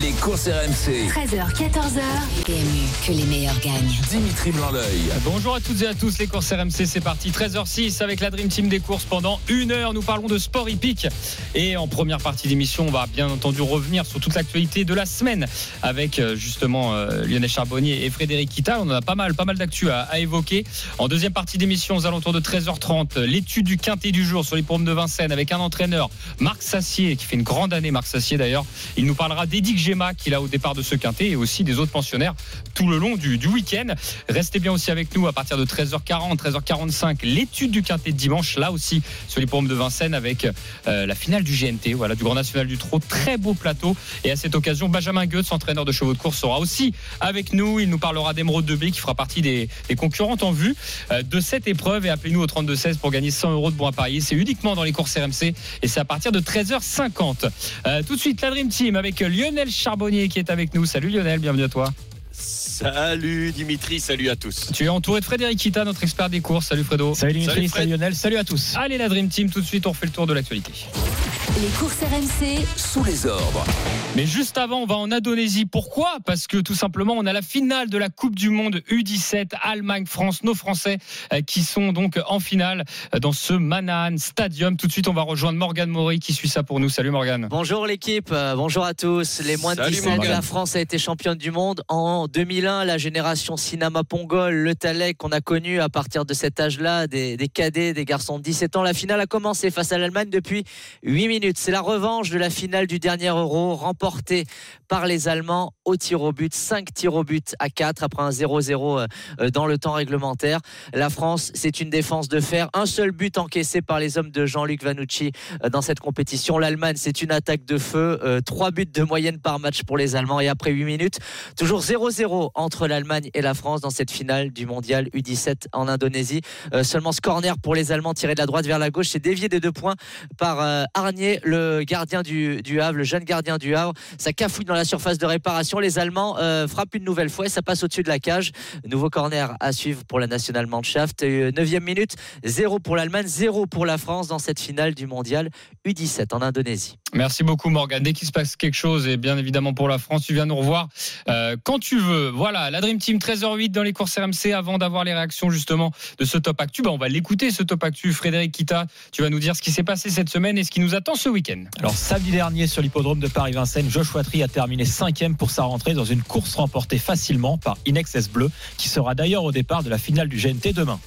Les courses RMC. 13h, 14h. PMU, que les meilleurs gagnent. Dimitri blanc Bonjour à toutes et à tous, les courses RMC, c'est parti. 13h06 avec la Dream Team des courses pendant une heure. Nous parlons de sport hippique. Et en première partie d'émission, on va bien entendu revenir sur toute l'actualité de la semaine avec euh, justement euh, Lionel Charbonnier et Frédéric Kita. On en a pas mal, pas mal d'actu à, à, évoquer. En deuxième partie d'émission, aux alentours de 13h30, l'étude du quintet du jour sur les paumes de Vincennes avec un entraîneur, Marc Sassier, qui fait une grande année, Marc Sassier d'ailleurs. Il nous parlera d'Edic qu'il a au départ de ce quintet et aussi des autres pensionnaires tout le long du, week-end. Restez bien aussi avec nous à partir de 13h40, 13h45, l'étude du quintet de dimanche, là aussi sur paumes de Vincennes avec euh, la finale du GNT, voilà, du Grand National du Trot. Très beau plateau. Et à cette occasion, Benjamin Goetz, entraîneur de chevaux de course, sera aussi avec nous. Il nous parlera d'Emeraude de B qui fera partie des, des concurrentes en vue euh, de cette épreuve. Et appelez-nous au 32-16 pour gagner 100 euros de bons à parier. C'est uniquement dans les courses RMC et c'est à partir de 13h50. Euh, tout de suite, la Dream Team avec Lionel Charbonnier qui est avec nous. Salut Lionel, bienvenue à toi. Salut Dimitri, salut à tous. Tu es entouré de Frédéric Kita, notre expert des courses. Salut Fredo. Salut Dimitri, salut, Lionel, salut à tous. Allez la Dream Team, tout de suite on refait le tour de l'actualité. Les courses RMC sous les ordres. Mais juste avant, on va en Indonésie. Pourquoi? Parce que tout simplement, on a la finale de la Coupe du Monde U17, Allemagne-France, nos Français euh, qui sont donc en finale euh, dans ce Manan Stadium. Tout de suite, on va rejoindre Morgane Maury qui suit ça pour nous. Salut Morgane. Bonjour l'équipe, euh, bonjour à tous. Les moins de 17 de la France a été championne du monde en 2001. La génération Sinama Pongol, le Talek qu'on a connu à partir de cet âge-là, des, des, cadets, des garçons de 17 ans. La finale a commencé face à l'Allemagne depuis 8 minutes. C'est la revanche de la finale du dernier Euro remportée par les Allemands au tir au but. 5 tirs au but à 4 après un 0-0 euh, dans le temps réglementaire. La France, c'est une défense de fer. Un seul but encaissé par les hommes de Jean-Luc Vanucci euh, dans cette compétition. L'Allemagne, c'est une attaque de feu. 3 euh, buts de moyenne par match pour les Allemands. Et après 8 minutes, toujours 0-0 entre l'Allemagne et la France dans cette finale du mondial U17 en Indonésie. Seulement ce corner pour les Allemands tiré de la droite vers la gauche, c'est dévié des deux points par Arnier, le gardien du, Havre, le jeune gardien du Havre. Ça cafouille dans la surface de réparation. Les Allemands euh, frappent une nouvelle fois et ça passe au-dessus de la cage. Nouveau corner à suivre pour la National Mannschaft. 9e minute, 0 pour l'Allemagne, 0 pour la France dans cette finale du mondial U17 en Indonésie. Merci beaucoup Morgan. Dès qu'il se passe quelque chose, et bien évidemment pour la France, tu viens nous revoir euh, quand tu veux. Voilà, la Dream Team 13h08 dans les courses RMC. Avant d'avoir les réactions justement de ce top actu, bah, on va l'écouter ce top actu. Frédéric Kita, tu vas nous dire ce qui s'est passé cette semaine et ce qui nous attend ce week-end. Alors samedi dernier sur l'hippodrome de Paris-Vincennes, Joshua Tree a terminé cinquième pour sa rentrée dans une course remportée facilement par Inex S Bleu, qui sera d'ailleurs au départ de la finale du GNT demain.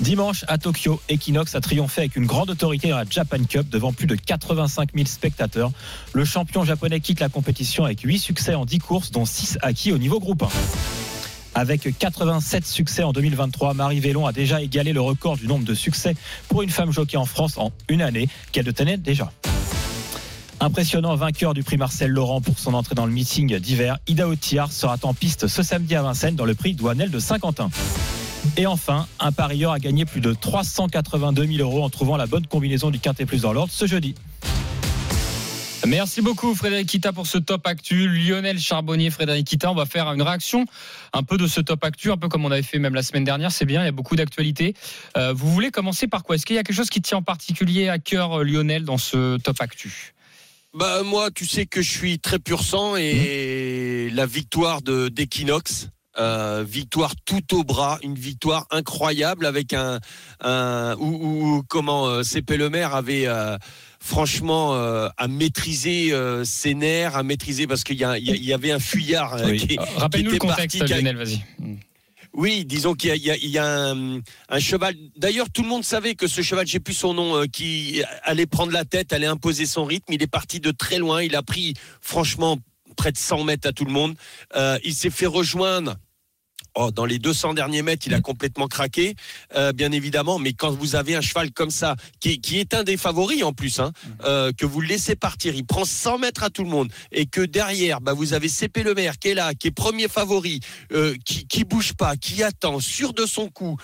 Dimanche à Tokyo, Equinox a triomphé avec une grande autorité dans la Japan Cup devant plus de 85 000 spectateurs. Le champion japonais quitte la compétition avec 8 succès en 10 courses, dont 6 acquis au niveau groupe 1. Avec 87 succès en 2023, Marie Vélon a déjà égalé le record du nombre de succès pour une femme jockey en France en une année qu'elle détenait déjà. Impressionnant vainqueur du prix Marcel Laurent pour son entrée dans le meeting d'hiver, Ida Otiar sera en piste ce samedi à Vincennes dans le prix Douanel de Saint-Quentin. Et enfin, un parieur a gagné plus de 382 000 euros en trouvant la bonne combinaison du quintet plus dans l'ordre ce jeudi. Merci beaucoup Frédéric Kita pour ce top actu. Lionel Charbonnier, Frédéric Kita, on va faire une réaction un peu de ce top actu, un peu comme on avait fait même la semaine dernière. C'est bien, il y a beaucoup d'actualités. Euh, vous voulez commencer par quoi? Est-ce qu'il y a quelque chose qui tient en particulier à cœur, Lionel, dans ce top actu? Bah, Moi, tu sais que je suis très pur sang et mmh. la victoire d'Equinox. Euh, victoire tout au bras, une victoire incroyable avec un, un où, comment euh, CP Le Maire avait euh, franchement euh, à maîtriser euh, ses nerfs, à maîtriser parce qu'il y, y, y, avait un fuyard. Euh, oui. Rappelle-nous le contexte, Lionel, vas-y. Oui, disons qu'il y a, il y a un, un, cheval. D'ailleurs, tout le monde savait que ce cheval, j'ai plus son nom, qui allait prendre la tête, allait imposer son rythme. Il est parti de très loin. Il a pris, franchement, près de 100 mètres à tout le monde. il s'est fait rejoindre Oh, dans les 200 derniers mètres, il a complètement craqué, euh, bien évidemment. Mais quand vous avez un cheval comme ça, qui, qui est un des favoris en plus, hein, euh, que vous le laissez partir, il prend 100 mètres à tout le monde, et que derrière, bah, vous avez CP Le Maire qui est là, qui est premier favori, euh, qui, qui bouge pas, qui attend, sûr de son coup,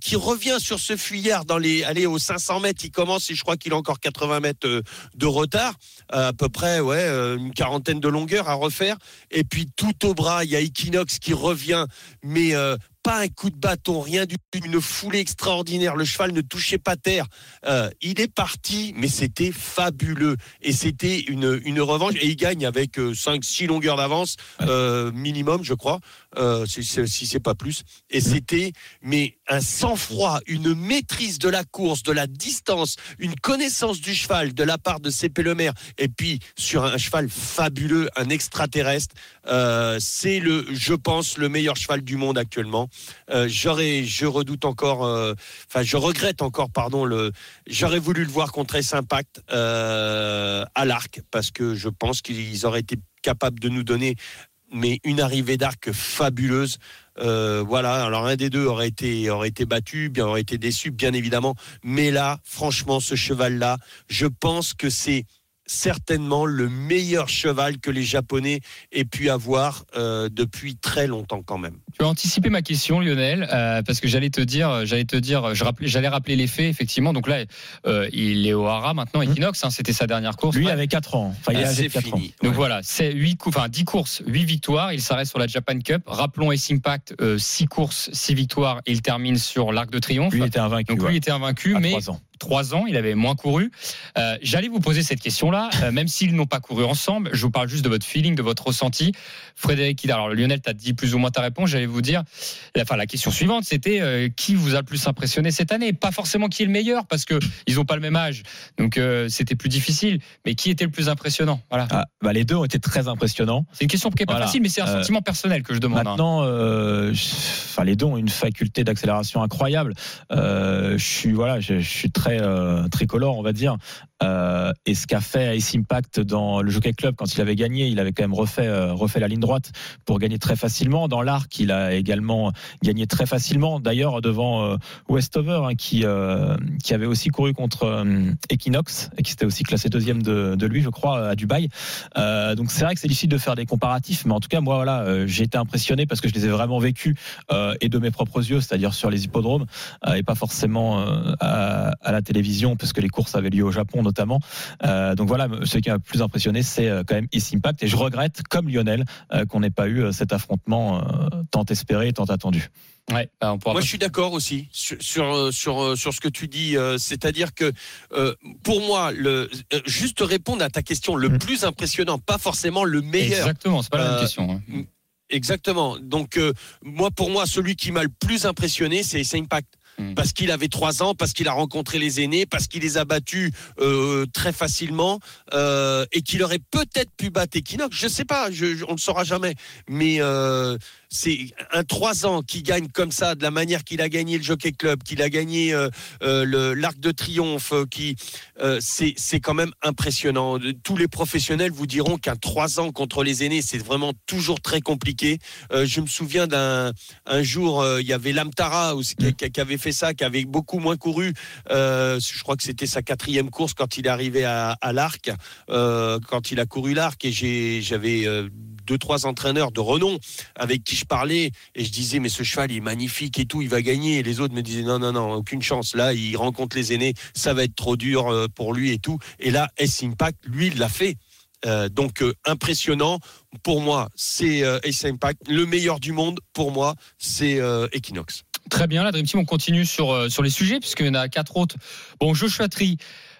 qui revient sur ce fuyard dans les, allez, aux 500 mètres, il commence et je crois qu'il a encore 80 mètres de retard, à peu près, ouais, une quarantaine de longueurs à refaire. Et puis tout au bras, il y a Equinox qui revient, mais euh, pas un coup de bâton, rien du tout, une foulée extraordinaire. Le cheval ne touchait pas terre. Euh, il est parti, mais c'était fabuleux. Et c'était une, une revanche. Et il gagne avec 5-6 longueurs d'avance, euh, minimum, je crois, euh, si, si c'est pas plus. Et c'était, mais un sang-froid, une maîtrise de la course, de la distance, une connaissance du cheval de la part de CP Le Maire. Et puis, sur un cheval fabuleux, un extraterrestre. Euh, c'est le, je pense, le meilleur cheval du monde actuellement. Euh, j'aurais, je redoute encore, euh, enfin, je regrette encore, pardon, le, j'aurais voulu le voir contre S-Impact euh, à l'arc parce que je pense qu'ils auraient été capables de nous donner mais une arrivée d'arc fabuleuse. Voilà, alors un des deux aurait été, aurait été battu, bien aurait été déçu, bien évidemment. Mais là, franchement, ce cheval-là, je pense que c'est certainement le meilleur cheval que les Japonais aient pu avoir euh, depuis très longtemps quand même. Tu as anticipé ma question, Lionel, euh, parce que j'allais te dire, j'allais te dire, je rappelais, j'allais rappeler les faits, effectivement. Donc là, euh, il est au Hara maintenant, Equinox, hein, c'était sa dernière course. Lui Ouais. avait 4 ans. Enfin, il est Ah, âgé c'est de 4 ans. fini. Donc Ouais. voilà, c'est 8 coups, enfin 10 courses, 8 victoires. Il s'arrête sur la Japan Cup. Rappelons Ace Impact, 6 courses, 6 victoires. Et il termine sur l'Arc de Triomphe. Lui était invaincu. Donc lui ouais, était invaincu, à mais 3 ans. 3 ans, il avait moins couru. Euh, J'allais vous poser cette question-là, euh, même s'ils n'ont pas couru ensemble. Je vous parle juste de votre feeling, de votre ressenti. Frédéric Hidard, alors Lionel, tu as dit plus ou moins ta réponse. J'allais vous dire, enfin la question suivante, c'était euh, qui vous a le plus impressionné cette année? Pas forcément qui est le meilleur, parce que ils n'ont pas le même âge, donc c'était plus difficile. Mais qui était le plus impressionnant? Voilà. Ah, bah, les deux ont été très impressionnants. C'est une question qui est pas Voilà. facile, mais c'est un sentiment personnel que je demande. hein. Maintenant, je- enfin, les deux ont une faculté d'accélération incroyable. Je suis voilà, je, je suis très euh, tricolore, on va dire. Euh, et ce qu'a fait Ace Impact dans le Jockey Club quand il avait gagné, il avait quand même refait euh, refait la ligne droite pour gagner très facilement. Dans l'arc, il a également gagné très facilement. D'ailleurs, devant euh, Westover, hein, qui qui avait aussi couru contre Equinox et qui s'était aussi classé deuxième de, de lui, je crois, à Dubaï. Donc c'est vrai que c'est difficile de faire des comparatifs, mais en tout cas moi voilà, j'ai été impressionné parce que je les ai vraiment vécus et de mes propres yeux, c'est-à-dire sur les hippodromes et pas forcément à la télévision parce que les courses avaient lieu au Japon notamment. Euh, donc voilà, ce qui m'a le plus impressionné, c'est euh, quand même East Impact et je regrette, comme Lionel, euh, qu'on n'ait pas eu cet affrontement euh, tant espéré et tant attendu. Ouais, bah, on pourra Moi, je suis d'accord aussi sur sur sur, sur ce que tu dis. euh, C'est-à-dire que euh, pour moi, le euh, juste répondre à ta question, le Mm. plus impressionnant, pas forcément le meilleur. Exactement, c'est pas la même question. hein. Exactement. Donc euh, moi, pour moi, celui qui m'a le plus impressionné, c'est Impact. Mm. Parce qu'il avait trois ans, parce qu'il a rencontré les aînés, parce qu'il les a battus euh, très facilement euh, et qu'il aurait peut-être pu battre Equinox. Je sais pas, on le saura jamais. Mais euh, c'est un trois ans qui gagne comme ça, de la manière qu'il a gagné le Jockey Club, qu'il a gagné euh, euh, l'Arc de Triomphe, euh, qui c'est quand même impressionnant. Tous les professionnels vous diront qu'un trois ans contre les aînés, c'est vraiment toujours très compliqué. Je me souviens d'un un jour, il y avait Lamtara qui, avait fait ça, qui avait beaucoup moins couru. Je crois que c'était sa quatrième course quand il est arrivé à, à l'arc, quand il a couru l'arc, et j'avais deux trois entraîneurs de renom avec qui je parlais et je disais mais ce cheval il est magnifique et tout, il va gagner. Et les autres me disaient non non non, aucune chance. Là, il rencontre les aînés, ça va être trop dur euh, pour lui et tout. Et là, S Impact, lui, il l'a fait. Euh, donc euh, impressionnant pour moi, c'est euh, Ace Impact. Le meilleur du monde pour moi, c'est Equinox. Très bien, la Dream Team, on continue sur, sur les sujets, puisqu'il y en a quatre autres. Bon, Joshua Tree,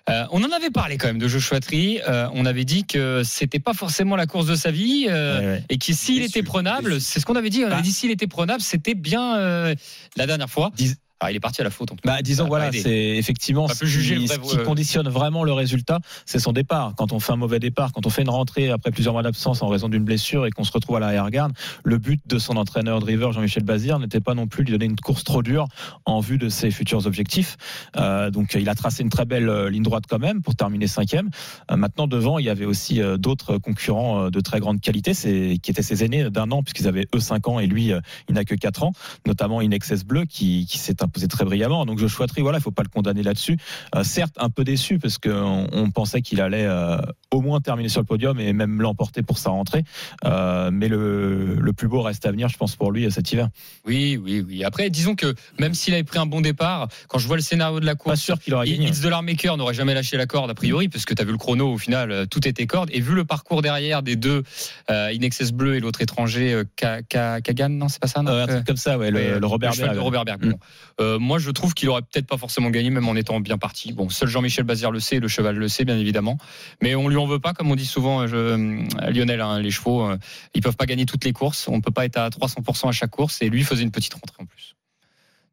euh, on en avait parlé quand même de Joshua Tree. Euh, on avait dit que c'était pas forcément la course de sa vie. euh, Ouais, ouais. Et que s'il était prenable, c'est ce qu'on avait dit. On avait dit s'il était prenable, c'était bien la dernière fois. Dis- Ah, il est parti à la faute. En tout cas. Bah, disons voilà, c'est effectivement ce juger qui, le vrai- ce qui euh, conditionne vraiment le résultat, c'est son départ. Quand on fait un mauvais départ, quand on fait une rentrée après plusieurs mois d'absence en raison d'une blessure et qu'on se retrouve à l'arrière-garde, le but de son entraîneur driver Jean-Michel Bazir n'était pas non plus de lui donner une course trop dure en vue de ses futurs objectifs. Euh, donc il a tracé une très belle euh, ligne droite quand même pour terminer cinquième. Euh, maintenant devant, il y avait aussi euh, d'autres concurrents de très grande qualité, qui étaient ses aînés d'un an puisqu'ils avaient eux 5 ans et lui il n'a que 4 ans, notamment Inexcess Bleu qui, qui s'est imposé très brillamment. Donc Joshua Tree, voilà, il faut pas le condamner là-dessus. Euh, certes, un peu déçu parce qu'on on pensait qu'il allait euh, au moins terminer sur le podium et même l'emporter pour sa rentrée. Euh, mais le, le plus beau reste à venir, je pense, pour lui cet hiver. Oui, oui, oui. Après, disons que même s'il avait pris un bon départ, quand je vois le scénario de la Pas course, sûr qu'il aurait gagné. It's de l'Armaker n'aurait jamais lâché la corde a priori parce que tu as vu le chrono au final tout était corde et vu le parcours derrière des deux Inexcess Bleu et l'autre étranger Ka- Ka- Kagan non c'est pas ça non un truc comme ça, ouais, le, le Robert Berg. Robert Berg, Mm. bon. Euh, moi, je trouve qu'il aurait peut-être pas forcément gagné, même en étant bien parti. Bon, seul Jean-Michel Bazir le sait, le cheval le sait, bien évidemment. Mais on lui en veut pas, comme on dit souvent, euh, je- euh, Lionel, hein, les chevaux, euh, ils peuvent pas gagner toutes les courses. On peut pas être à 300% à chaque course. Et lui faisait une petite rentrée en plus.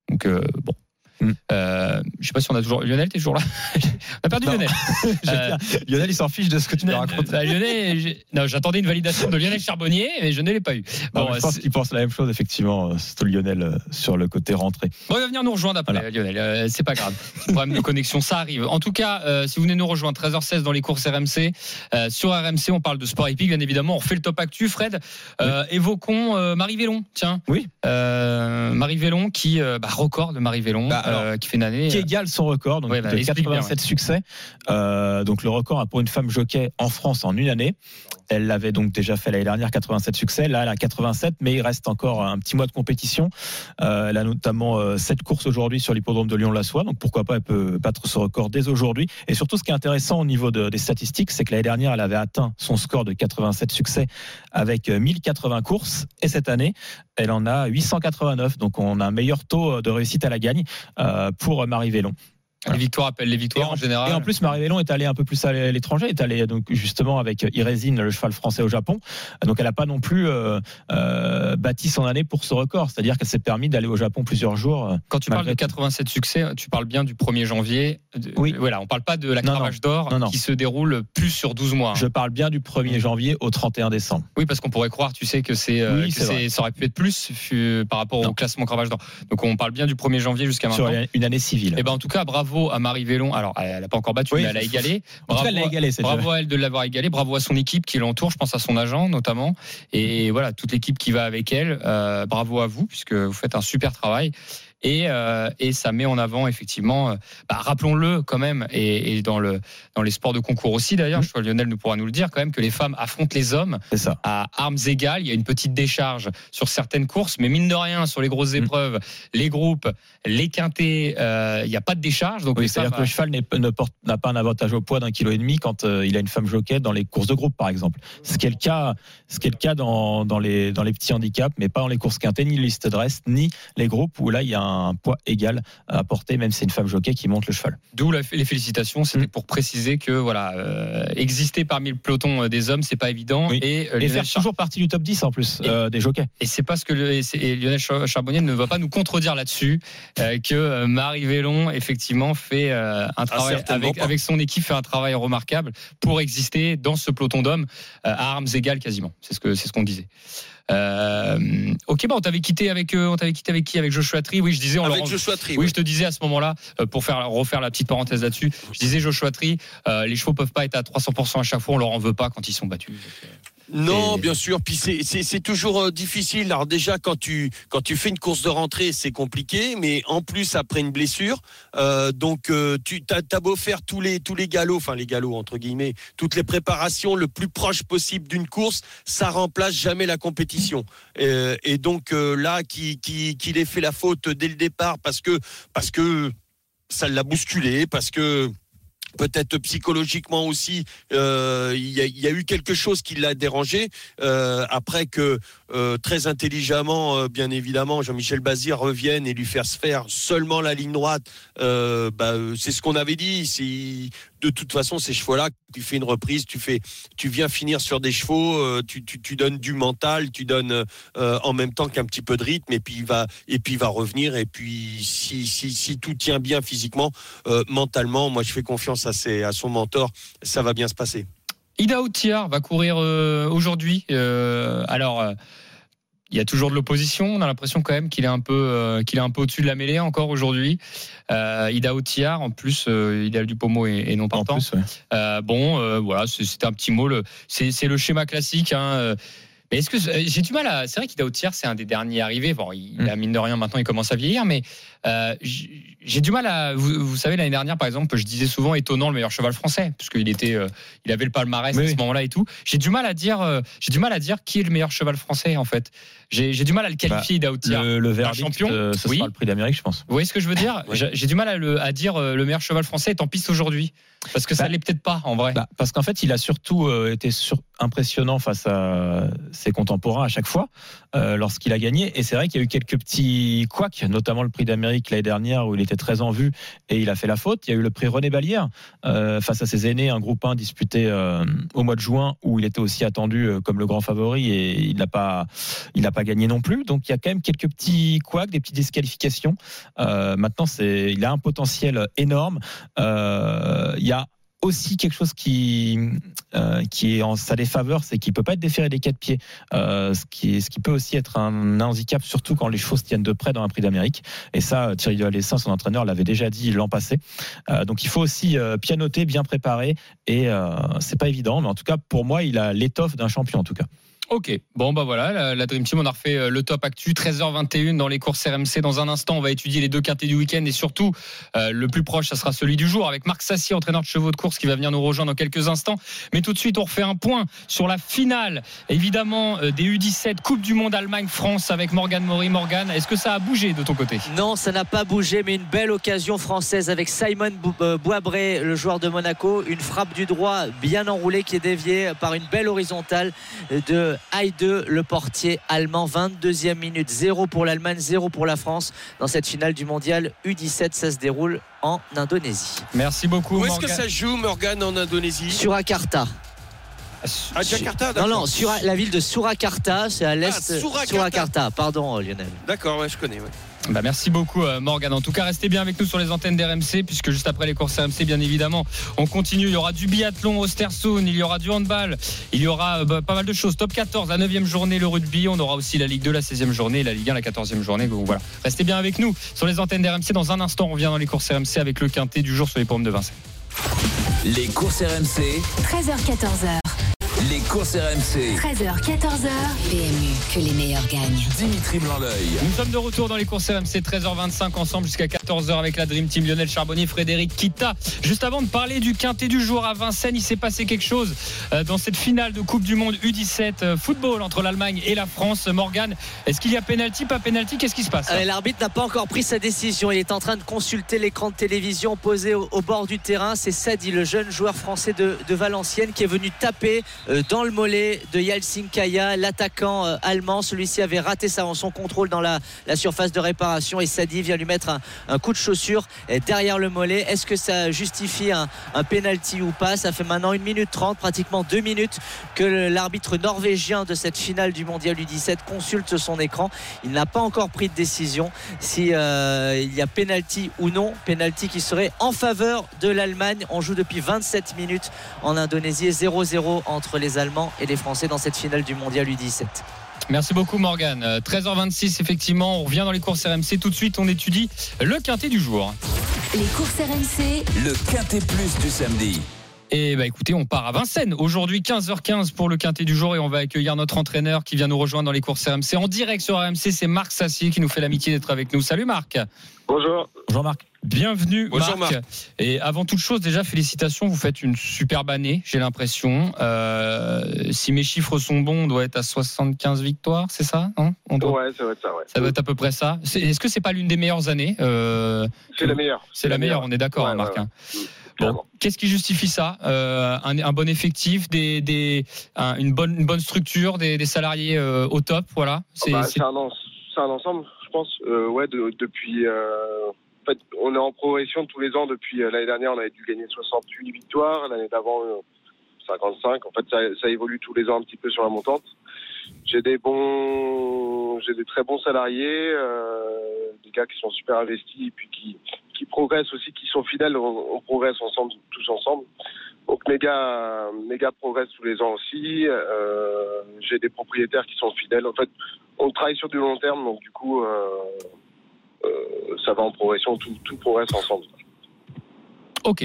Donc, euh, bon. Mm. Euh, je sais pas si on a toujours. Lionel, t'es toujours là On a perdu Non. Lionel. Euh, Lionel, il s'en fiche de ce que tu me racontes. Bah, Lionel, non, j'attendais une validation de Lionel Charbonnier, mais je ne l'ai pas eu. Non, Bon, mais je pense qu'il pense la même chose, effectivement, c'est Lionel euh, sur le côté rentrée. Bon, il va venir nous rejoindre après, Voilà. Lionel. Euh, c'est pas grave. Problème de connexion, ça arrive. En tout cas, euh, si vous venez nous rejoindre, 13h16 dans les courses RMC. Sur RMC, on parle de sport épique, bien évidemment. On refait le top actu. Fred, évoquons Marie Vélon. Tiens. Oui. Marie Vélon qui, bah, record de Marie Vélon, Bah, alors, euh, qui fait une année. qui euh, égale son record, donc Ouais, bah, de explique bien, 87 succès. Euh, donc le record pour une femme jockey en France en une année. Elle l'avait donc déjà fait l'année dernière, 87 succès. Là, elle a 87, mais il reste encore un petit mois de compétition. Euh, elle a notamment euh, 7 courses aujourd'hui sur l'hippodrome de Lyon-la-Soie, donc pourquoi pas, elle peut battre ce record dès aujourd'hui. Et surtout, ce qui est intéressant au niveau de- des statistiques, c'est que l'année dernière, elle avait atteint son score de 87 succès avec euh, 1080 courses, et cette année, elle en a 889. Donc on a un meilleur taux de réussite à la gagne euh, pour Marie Vélon. Les victoires appellent les victoires Et en- en général. Et en plus, Marie Vélon est allée un peu plus à l'étranger, est allée donc justement avec Irésine, le cheval français au Japon. Donc elle n'a pas non plus euh, euh, bâti son année pour ce record, c'est-à-dire qu'elle s'est permis d'aller au Japon plusieurs jours. euh, Quand tu parles de malgré tout. 87 succès, tu parles bien du 1er janvier. De- Oui. Voilà, on parle pas de la cravache d'or qui se déroule plus sur 12 mois. hein. Je parle bien du 1er janvier au 31 décembre. Oui, parce qu'on pourrait croire, tu sais, que c'est, Oui, que ça aurait pu être plus par rapport Non. au classement cravache d'or. Donc on parle bien du 1er janvier jusqu'à Sur maintenant. une année civile. Et ben en tout cas, bravo à Marie Vélon. Alors, elle n'a pas encore battu, Oui. mais elle a égalé. en tout cas, elle l'a Bravo, égalé, bravo à elle de l'avoir égalé. Bravo à son équipe qui l'entoure. Je pense à son agent notamment. Et voilà, toute l'équipe qui va avec elle. Euh, bravo à vous puisque vous faites un super travail. Et, euh, et ça met en avant effectivement, euh, bah, rappelons-le quand même, et, et dans, le, dans les sports de concours aussi d'ailleurs, Mmh. je crois que Lionel nous pourra nous le dire quand même, que les femmes affrontent les hommes ça. à armes égales. Il y a une petite décharge sur certaines courses, mais mine de rien, sur les grosses Mm. épreuves, les groupes, les quintés, euh, il n'y a pas de décharge. Donc Oui, c'est-à-dire que le cheval n'a pas un avantage au poids d'un kilo et demi quand euh, il a une femme jockey dans les courses de groupe, par exemple. Ce qui est le cas, ce qui est le cas dans, dans les, dans les petits handicaps, mais pas dans les courses quintées, ni les listes de reste, ni les groupes où là, il y a un poids égal à porter, même si c'est une femme jockey qui monte le cheval. D'où les félicitations. C'était Mm. pour préciser que voilà, euh, exister parmi le peloton euh, des hommes, c'est pas évident. Oui. Et, euh, Et faire Char- toujours partie du top 10 en plus, Et- euh, des jockeys. et c'est pas ce que le- et Lionel Char- Charbonnier ne va pas nous contredire là-dessus euh, que Marie Vélon effectivement fait euh, un travail avec, avec son équipe fait un travail remarquable pour exister dans ce peloton d'hommes euh, à armes égales quasiment. C'est ce que c'est ce qu'on disait. Euh, ok, bah on t'avait quitté avec euh, on t'avait quitté avec qui? Avec Joshua Tree? Oui, je disais on Avec leur- Joshua Tree. Oui, je te disais à ce moment-là, euh, pour faire refaire la petite parenthèse là-dessus, je disais Joshua Tree, euh, les chevaux peuvent pas être à 300% à chaque fois, on leur en veut pas quand ils sont battus. Non, Et- bien sûr. Puis c'est- toujours euh, difficile. Alors déjà, quand tu quand tu fais une course de rentrée, c'est compliqué. Mais en plus après une blessure, euh, donc euh, tu as beau faire tous les tous les galops, enfin les galops entre guillemets, toutes les préparations le plus proche possible d'une course, ça remplace jamais la compétition. Euh, et donc là, qui qui ait fait la faute dès le départ parce que parce que ça l'a bousculé, parce que peut-être psychologiquement aussi, euh, il y, a, eu quelque chose qui l'a dérangé. euh, après que euh, très intelligemment, bien évidemment, Jean-Michel Bazir revienne et lui faire se faire seulement la ligne droite, bah, c'est ce qu'on avait dit. De toute façon ces chevaux-là, tu fais une reprise, tu fais, tu viens finir sur des chevaux, euh, tu, tu, tu donnes du mental, tu donnes euh, en même temps qu'un petit peu de rythme, et puis il va et puis il va revenir. Et puis si si, si tout tient bien physiquement, euh, mentalement, moi je fais confiance à ses, à son mentor, ça va bien se passer. Ida Outiar va courir aujourd'hui. Alors, il y a toujours de l'opposition. On a l'impression quand même qu'il est un peu, euh, qu'il est un peu au-dessus de la mêlée encore aujourd'hui. Euh, Ida Outiar, en plus, euh, Idéal du Pomo et, et non En partant. plus, ouais. Euh, bon, euh, voilà, c'est- un petit mot. C'est le schéma classique. Hein. Mais est-ce que j'ai du mal à. C'est vrai qu'Ida Outiar, c'est un des derniers arrivés. Bon, il Mm. a mine de rien maintenant, il commence à vieillir, mais euh, j'ai du mal à. Vous, vous savez, l'année dernière, par exemple, je disais souvent étonnant le meilleur cheval français, parce qu'il était, euh, il avait le palmarès Oui, à ce moment-là et tout. J'ai du mal à dire, euh, j'ai du mal à dire qui est le meilleur cheval français en fait. J'ai du mal à le qualifier, Ida Outiar. Le, le verdict, champion ce Oui. sera le prix d'Amérique, je pense. Vous voyez ce que je veux dire Oui. J'ai du mal à, le, à dire le meilleur cheval français est en piste aujourd'hui, parce que ça Bah, l'est peut-être pas en vrai. Bah, parce qu'en fait, il a surtout été sur- impressionnant face à ses contemporains à chaque fois euh, lorsqu'il a gagné. Et c'est vrai qu'il y a eu quelques petits couacs, notamment le prix d'Amérique l'année dernière où il était très en vue et il a fait la faute. Il y a eu le prix René Ballière euh, face à ses aînés, un groupe 1 disputé euh, au mois de juin où il était aussi attendu comme le grand favori et il n'a pas, il n'a pas gagné non plus. Donc il y a quand même quelques petits couacs, des petites disqualifications. Maintenant, il a un potentiel énorme. Il y a aussi quelque chose qui euh, qui est en sa défaveur, c'est qu'il peut pas être déféré des quatre pieds, euh, ce qui ce qui peut aussi être un handicap, surtout quand les se tiennent de près dans un Prix d'Amérique. Et ça, Thierry Duhalessin, son entraîneur, l'avait déjà dit l'an passé. Euh, donc il faut aussi pianoter, bien préparer, et c'est pas évident, mais en tout cas pour moi, il a l'étoffe d'un champion en tout cas. Ok, bon bah voilà, la, Dream Team, on a refait euh, le top actu, 13h21 dans les courses RMC. Dans un instant, on va étudier les deux quintés du week-end et surtout, euh, le plus proche, ça sera celui du jour avec Marc Sassi, entraîneur de chevaux de course, qui va venir nous rejoindre dans quelques instants. Mais tout de suite, on refait un point sur la finale, évidemment, euh, des U17 Coupe du Monde Allemagne-France avec Morgan Maury. Morgan, est-ce que ça a bougé de ton côté? Non, ça n'a pas bougé, mais une belle occasion française avec Simon Boisbré, le joueur de Monaco. Une frappe du droit bien enroulée qui est déviée par une belle horizontale de Haïde, le portier allemand. 22e minute, 0 pour l'Allemagne, 0 pour la France. Dans cette finale du mondial U17, ça se déroule en Indonésie. Merci beaucoup, Où est-ce que ça se joue, Morgan, en Indonésie Surakarta. À Jakarta, Non, d'accord. non, Sura- la ville de Surakarta, c'est à l'est. Ah, Surakarta. pardon Lionel. D'accord, ouais, je connais. ouais. Bah, merci beaucoup euh, Morgan. En tout cas, restez bien avec nous sur les antennes d'RMC puisque juste après les courses RMC, bien évidemment, on continue. Il y aura du biathlon au Stersund, il y aura du handball, il y aura euh, bah, pas mal de choses. Top 14, la 9e journée, le rugby. On aura aussi la Ligue 2, la 16e journée, et la Ligue 1, la 14e journée. Donc voilà, restez bien avec nous sur les antennes d'RMC. Dans un instant, on revient dans les courses RMC avec le quintet du jour sur les pommes de Vincennes. Les courses RMC, 13h14h. Les courses RMC. 13h14h. PMU, que les meilleurs gagnent. Dimitri Blanc-L'œil. Nous sommes de retour dans les courses RMC 13h25 ensemble jusqu'à 14h avec la Dream Team Lionel Charbonnier, Frédéric Kita. Juste avant de parler du quintet du jour à Vincennes, il s'est passé quelque chose euh, dans cette finale de Coupe du Monde U17 euh, football entre l'Allemagne et la France. Morgan, est-ce qu'il y a pénalty, pas pénalty? Qu'est-ce qui se passe L'arbitre n'a pas encore pris sa décision. Il est en train de consulter l'écran de télévision posé au, au bord du terrain. C'est Sadi, le jeune joueur français de, de Valenciennes, qui est venu taper euh, dans le mollet de Yalcin Kaya, l'attaquant euh, allemand. Celui-ci avait raté son contrôle dans la, surface de réparation et Sadi vient lui mettre un, coup de chaussure euh, derrière le mollet. Est-ce que ça justifie un, un penalty ou pas? Ça fait maintenant 1 minute 30, pratiquement 2 minutes que l'arbitre norvégien de cette finale du mondial U17 consulte son écran. Il n'a pas encore pris de décision si euh, il y a penalty ou non. Penalty qui serait en faveur de l'Allemagne. On joue depuis 27 minutes en Indonésie et 0-0 entre les Allemands et les Français dans cette finale du mondial U17. Merci beaucoup Morgan. Euh, 13h26 effectivement, on revient dans les courses RMC. Tout de suite, on étudie le quintet du jour. Les courses RMC, Le Quintet Plus du samedi. Et bah écoutez, on part à Vincennes. Aujourd'hui, 15h15 pour le quintet du jour et on va accueillir notre entraîneur qui vient nous rejoindre dans les courses RMC. En direct sur RMC, c'est Marc Sassier qui nous fait l'amitié d'être avec nous. Salut Marc. Bonjour. Jean-Marc. Bienvenue Bonjour, Marc. Et avant toute chose, déjà félicitations, vous faites une superbe année, j'ai l'impression. Euh, si mes chiffres sont bons, on doit être à 75 victoires, c'est ça hein on doit, Ouais, ça va être ça, ouais. Ça doit être à peu près ça. C'est- Est-ce que c'est pas l'une des meilleures années Euh, C'est la meilleure. C'est la meilleure, on est d'accord, Ouais, hein, Marc. hein. Bon, qu'est-ce qui justifie ça euh, un, un, bon effectif, des, des un, une bonne une bonne structure, des, des salariés au top, voilà. C'est bah, un, un, ensemble, je pense. Ouais, de, depuis. Euh, fait, on est en progression tous les ans depuis l'année dernière. On avait dû gagner 68 victoires. L'année d'avant, 55. En fait, ça, évolue tous les ans un petit peu sur la montante. J'ai des bons, j'ai des très bons salariés, euh, des gars qui sont super investis et puis qui, progressent aussi, qui sont fidèles. On, progresse ensemble, tous ensemble. Donc mes gars, mes gars progressent tous les ans aussi. Euh, j'ai des propriétaires qui sont fidèles. En fait, on travaille sur du long terme, donc du coup, euh, euh ça va en progression. Tout, tout progresse ensemble. Ok.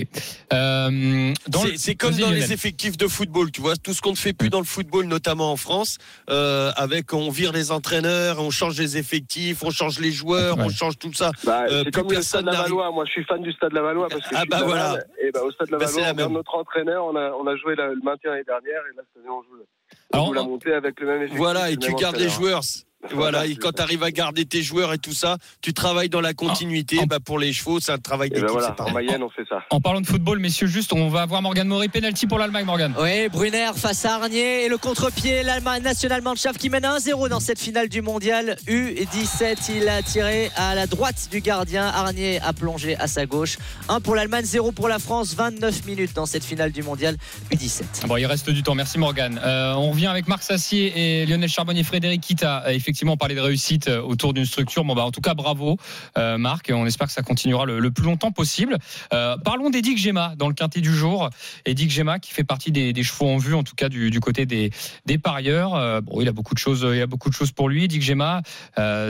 Euh, c'est comme dans les effectifs de football, tu vois, tout ce qu'on ne fait plus dans le football, notamment en France, euh, avec on vire les entraîneurs, on change les effectifs, on change les joueurs, on change tout ça. Bah, euh, c'est comme le Stade Lavallois. Moi, je suis fan du Stade Lavallois parce que ah bah voilà. Et bah, au Stade Lavallois, bah, notre entraîneur, on a, on a joué le maintien l'année dernière et là cette année on joue, on joue la montée avec le même effectif. Voilà, et tu gardes les joueurs. Voilà, et quand tu arrives à garder tes joueurs et tout ça, tu travailles dans la continuité. bah pour les chevaux, c'est un travail d'équipe. Ben voilà, en Mayenne, on fait ça. En parlant de football, messieurs, juste, on va avoir Morgan Maury, penalty pour l'Allemagne, Morgan. Oui, Brunner face à Arnier et le contre-pied, l'Allemagne National Mannschaft qui mène 1-0 dans cette finale du mondial U17. Il a tiré à la droite du gardien. Arnier a plongé à sa gauche. 1 pour l'Allemagne, 0 pour la France. 29 minutes dans cette finale du mondial U17. Bon, il reste du temps. Merci Morgan. Euh, on revient avec Marc Sassier et Lionel Charbonnier, Frédéric Kita. Effectivement, on parlait de réussite euh, autour d'une structure. Bon, bah, en tout cas, bravo, euh, Marc. On espère que ça continuera le, plus longtemps possible. Euh, parlons d'Edic Gemma dans le quintet du jour. Edic Gemma qui fait partie des, chevaux en vue, en tout cas du, côté des, des parieurs. bon, il a beaucoup de choses, il y a beaucoup de choses pour lui. Edic Gemma,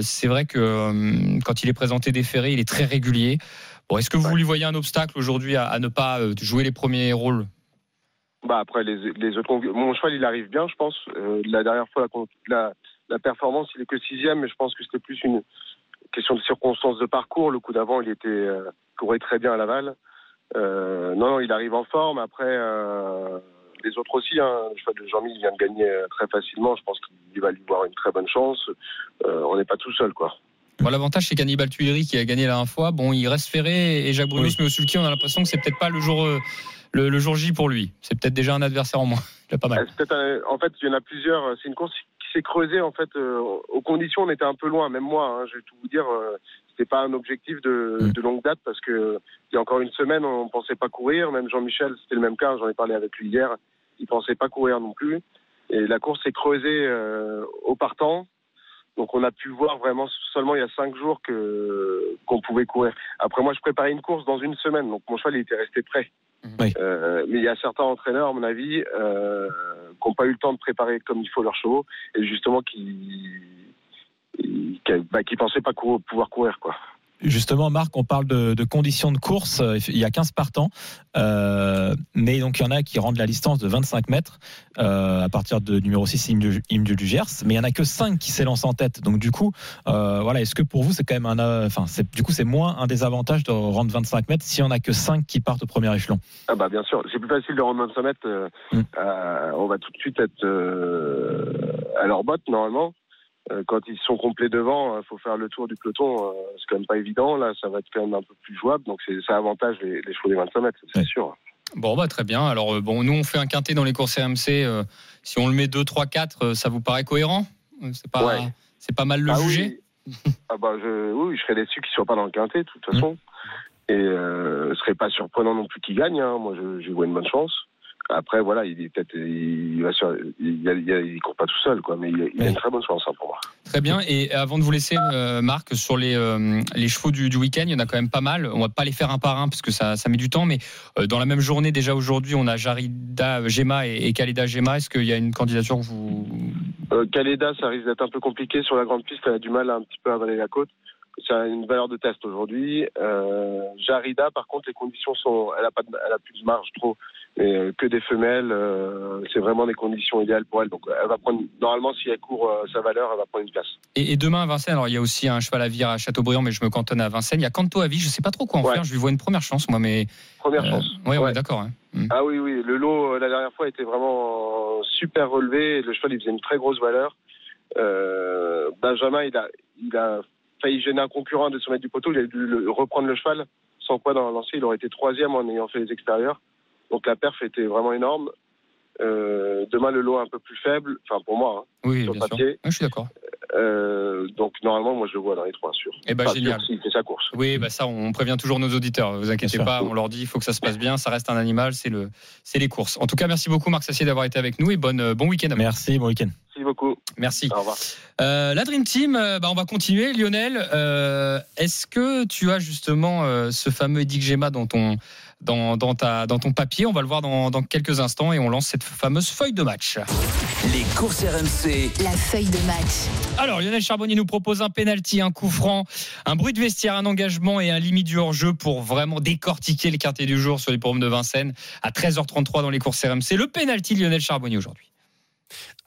c'est vrai que quand il est présenté des ferrés, il est très régulier. Bon, est-ce que vous lui voyez un obstacle aujourd'hui à, ne pas jouer les premiers rôles? Bah après les, les autres mon cheval il arrive bien je pense la dernière fois la, la performance, il est que sixième, mais je pense que c'était plus une question de circonstances de parcours. Le coup d'avant, il était euh, courait très bien à Laval. Euh, non, non, il arrive en forme. Après, euh, les autres aussi. Hein. Jean-Mi vient de gagner euh, très facilement. Je pense qu'il va lui voir une très bonne chance. Euh, on n'est pas tout seul, quoi. Bon, L'avantage, c'est qu'Annibal Tuileries, qui a gagné la dernière fois, bon, il reste ferré et Jacques Brunus, mais au sulky, on a l'impression que c'est peut-être pas le jour, le, jour J pour lui. C'est peut-être déjà un adversaire en moins. Pas mal. en fait, il y en a plusieurs. C'est une course s'est creusé en fait euh, aux conditions on était un peu loin. Même moi hein, je vais tout vous dire euh, c'était pas un objectif de, mm. de, longue date parce que il y a encore une semaine on pensait pas courir. Même Jean-Michel c'était le même cas. J'en ai parlé avec lui hier. Il pensait pas courir non plus. Et la course s'est creusée euh, au partant. Donc on a pu voir vraiment seulement il y a cinq jours que qu'on pouvait courir. Après moi je préparais une course dans une semaine, donc mon cheval il était resté prêt. Euh, mais il y a certains entraîneurs, à mon avis, euh, qui n'ont pas eu le temps de préparer comme il faut leurs chevaux et justement qui qui, bah, qui pensaient pas pouvoir courir quoi. Justement, Marc, on parle de, de, conditions de course. Il y a 15 partants, euh, mais donc il y en a qui rendent la distance de 25 mètres euh, à partir de numéro 6, Imdu du Gers, mais il y en a que 5 qui s'élancent en tête. Donc du coup, euh, voilà, est-ce que pour vous c'est quand même un, enfin, du coup c'est moins un désavantage de rendre 25 mètres si on a que 5 qui partent au premier échelon? Ah bah bien sûr, c'est plus facile de rendre 25 mètres. Mm. on va tout de suite être à leur botte normalement. Euh, quand ils sont complets devant, il euh, faut faire le tour du peloton. Euh, c'est quand même pas évident. Là, ça va être quand même un peu plus jouable. Donc, ça avantage les, les chevaux des 25 mètres, c'est sûr. Bon, bah, très bien. Alors, bon, nous, on fait un quintet dans les courses RMC. si on le met 2, 3, 4, ça vous paraît cohérent? C'est pas, c'est pas mal le ah juger oui. ah bah, je, Oui, je serais déçu qu'il ne soit pas dans le quintet, de toute façon. Mmh. Et ce serait pas surprenant non plus qu'il gagne. Hein. Moi, je, je vois une bonne chance. Après, voilà, il est peut-être, il, va sur, il, il, court pas tout seul, quoi, mais il, a une très bonne chance hein, pour moi. Très bien. Et avant de vous laisser, euh, Marc, sur les, euh, les chevaux du, du week-end, il y en a quand même pas mal. On va pas les faire un par un parce que ça, ça met du temps, mais euh, dans la même journée, déjà aujourd'hui, on a Jarida Gema et, et Kaleda Gema. Est-ce qu'il y a une candidature que vous Kaleda, ça risque d'être un peu compliqué sur la grande piste. Elle a du mal à un petit peu avaler la côte c'est une valeur de test aujourd'hui. Euh, Jarida, par contre, les conditions sont, elle a pas, elle a plus de marge trop, mais euh, que des femelles. Euh, c'est vraiment des conditions idéales pour elle. Donc, elle va prendre, normalement, si elle court euh, sa valeur, elle va prendre une place. Et, et, demain à Vincennes, alors il y a aussi un cheval à vire à Châteaubriand, mais je me cantonne à Vincennes. Il y a Canto à vie, je sais pas trop quoi en faire. Je lui vois une première chance, moi, mais première chance. Oui, ouais, d'accord. Mm. Ah oui, oui. Le lot la dernière fois était vraiment super relevé. Le cheval, il faisait une très grosse valeur. Benjamin, il a, il a failli gêner un concurrent de se mettre du poteau. Il a dû reprendre le cheval sans quoi dans le lancer, il aurait été troisième en ayant fait les extérieurs. Donc la perf était vraiment énorme. Euh, demain, le lot est un peu plus faible, enfin pour moi, hein, Oui, sur bien le sûr. papier. Oui, je suis d'accord. Euh, donc normalement, moi je le vois dans les trois sûr. Eh ben, Enfin, génial. sûr, S'il fait sa course. Oui, bah ça, on prévient toujours nos auditeurs. Vous inquiétez Bien sûr. pas, on leur dit, il faut que ça se passe bien. Ça reste un animal, c'est le, c'est les courses. En tout cas, merci beaucoup, Marc Sassier, d'avoir été avec nous et bonne, euh, bon week-end. à vous. Merci, bon week-end. Merci beaucoup. Merci. Au revoir. Euh, la Dream Team, bah, on va continuer. Lionel, euh, est-ce que tu as justement euh, ce fameux Edic Gemma dans ton, dans, dans, ta, dans ton papier On va le voir dans, dans quelques instants et on lance cette fameuse feuille de match. Les courses RMC. La feuille de match. Alors, Lionel Charbonnier nous propose un penalty, un coup franc, un bruit de vestiaire, un engagement et un limite du hors-jeu pour vraiment décortiquer les quartiers du jour sur les forums de Vincennes à 13h33 dans les courses RMC. Le penalty Lionel Charbonnier aujourd'hui.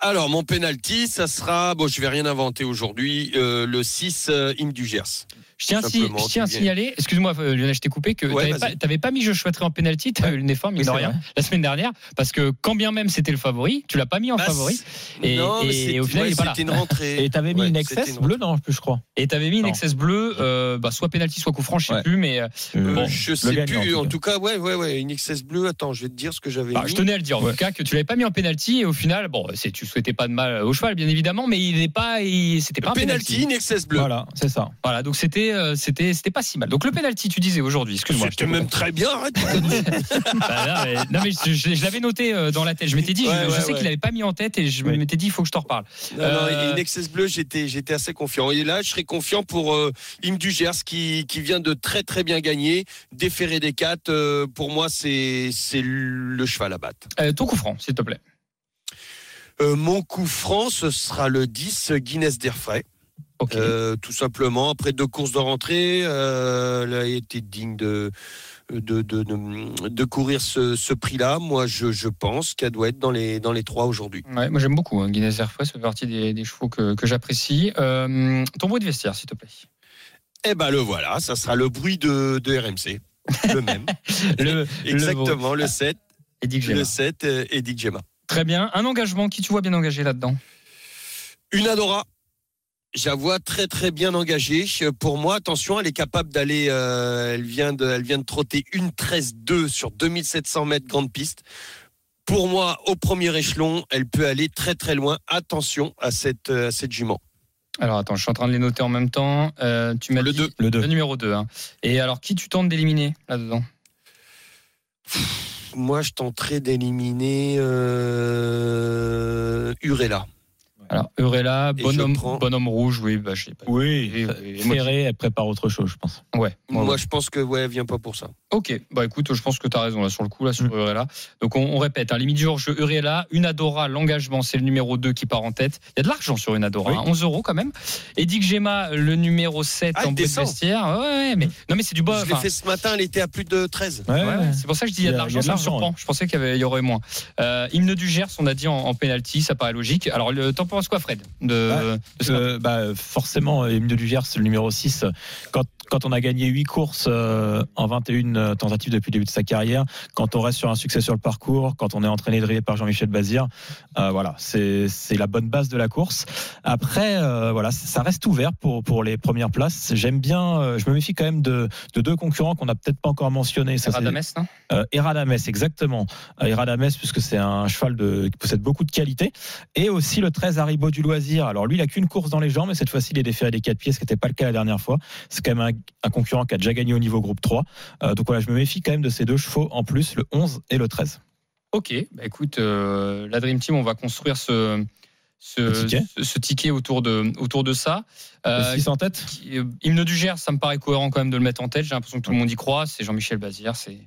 Alors, mon penalty, ça sera, bon, je vais rien inventer aujourd'hui, euh, le 6 euh, Im du Gers. Je tiens, à si- je tiens à tu signaler, excuse-moi euh, Lionel, je t'ai coupé, que Ouais, tu n'avais pas, mis je souhaiterais en penalty, tu as eu le nez fin, mine de rien, vrai. la semaine dernière, parce que quand bien même c'était le favori, tu l'as pas mis en Bah, favori, Et- non, et au final, ouais, il est pas là. c'était une rentrée. Et t'avais mis Ouais, une excess une bleue, non, je crois. et tu avais mis une excess bleue, euh, bah, soit penalty, soit coup franc, je sais plus, mais Bon, je sais gagnant, plus. en tout cas, ouais, ouais, ouais, une XS bleue. Attends, je vais te dire ce que j'avais bah, mis. je tenais à le dire en tout cas que tu l'avais pas mis en penalty et au final, bon, c'est tu souhaitais pas de mal au cheval bien évidemment, mais il n'est pas, c'était pas un penalty, penalty. une XS bleue. Voilà, c'est ça. Voilà, donc c'était, euh, c'était, c'était pas si mal. Donc le penalty, tu disais aujourd'hui, excuse-moi. C'était même très bien. arrête. Bah, non, mais, non, mais je, je- je l'avais noté euh, dans la tête. Je m'étais dit, je- Ouais, je, ouais, sais ouais. qu'il avait pas mis en tête et je m'étais dit, il faut que je t'en reparle. Non, non, Euh, bleue, j'étais, j'étais assez confiant. Et là, je serais confiant pour euh, Im du Gers qui, qui vient de très très bien gagner. Déféré des quatre, euh, pour moi, c'est, c'est le cheval à battre. Ton coup franc, s'il te plaît. Euh, mon coup franc, ce sera le 10 Guinness d'Airfray. Euh, tout simplement, après deux courses de rentrée, euh, elle a été digne de, de, de, de, de courir ce, ce prix-là. Moi, je, je pense qu'elle doit être dans les, dans les trois aujourd'hui. Ouais, moi j'aime beaucoup hein, Guinness Airfray, ça fait partie des, des chevaux que, que j'apprécie. Euh, ton bruit de vestiaire, s'il te plaît. Eh ben le voilà, ça sera le bruit de, de RMC. Le même. Le, Exactement, le 7. Et. Le 7, euh, Eddie Gemma. Très bien. Un engagement, qui tu vois bien engagé là-dedans Une Adora. Je la vois très très bien engagée. Pour moi, attention, elle est capable d'aller. euh, elle vient de, elle vient de trotter une 13-2 sur 2700 mètres grande piste. Pour moi, au premier échelon, elle peut aller très très loin. Attention à cette, euh, à cette jument. Alors attends, je suis en train de les noter en même temps. Euh, tu m'as Le dit- 2. Le 2. Le numéro 2. Et alors, qui tu tentes d'éliminer là-dedans? Moi, je tenterai d'éliminer euh, Urella. Alors, Eurela, Et bonhomme, je prends- bonhomme rouge, oui, bah, je sais pas. Oui. Moi, Ferré, elle prépare autre chose, je pense. Ouais. Moi, ouais. je pense que ouais, elle vient pas pour ça. Ok, bah écoute, je pense que tu as raison là sur le coup, là sur Mm. Urela. Donc on, on répète, hein, limite du hors-jeu Urela, une Adora, l'engagement, c'est le numéro 2 qui part en tête. Il y a de l'argent sur une Adora, Oui. hein, 11 euros quand même. Et Dick Gemma, le numéro 7 Ah, en bout de vestiaire. Ouais, ouais, mais non, mais c'est du bas. je l'ai enfin, fait ce matin, elle était à plus de 13. Ouais, Ouais, ouais, c'est pour ça que je dis il y a de l'argent, ça me surprend. ouais. Je pensais qu'il y, aurait moins. Euh, hymne du Gers, on a dit en, en penalty, ça paraît logique. Alors, le t'en penses quoi, Fred de, Ouais. de ce Euh, bah, forcément, le numéro 6, quand, quand on a gagné 8 courses euh, en 21 tentatives depuis le début de sa carrière, quand on reste sur un succès sur le parcours, quand on est entraîné drillé par Jean-Michel Bazir, euh, voilà, c'est la bonne base de la course. Après, euh, voilà, ça reste ouvert pour, pour les premières places. J'aime bien, euh, je me méfie quand même de, de deux concurrents qu'on n'a peut-être pas encore mentionnés. Ça, c'est- Radames, non? Euh, Eradames, exactement. Euh, Eradames, puisque c'est un cheval de, qui possède beaucoup de qualité. Et aussi le 13 Haribo du loisir. Alors lui, il a qu'une course dans les jambes, mais cette fois-ci, il est déféré des quatre pieds, ce qui n'était pas le cas la dernière fois. C'est quand même un, un concurrent qui a déjà gagné au niveau groupe 3. Euh, donc voilà, je me méfie quand même de ces deux chevaux en plus, le 11 et le 13. Ok, bah écoute, euh, la Dream Team, on va construire ce, ticket. ce- ce ticket autour de, autour de ça. Euh, le 6 en tête qui- euh, hymne du Gers, ça me paraît cohérent quand même de le mettre en tête. J'ai l'impression que tout le monde y croit. C'est Jean-Michel Bazir, c'est.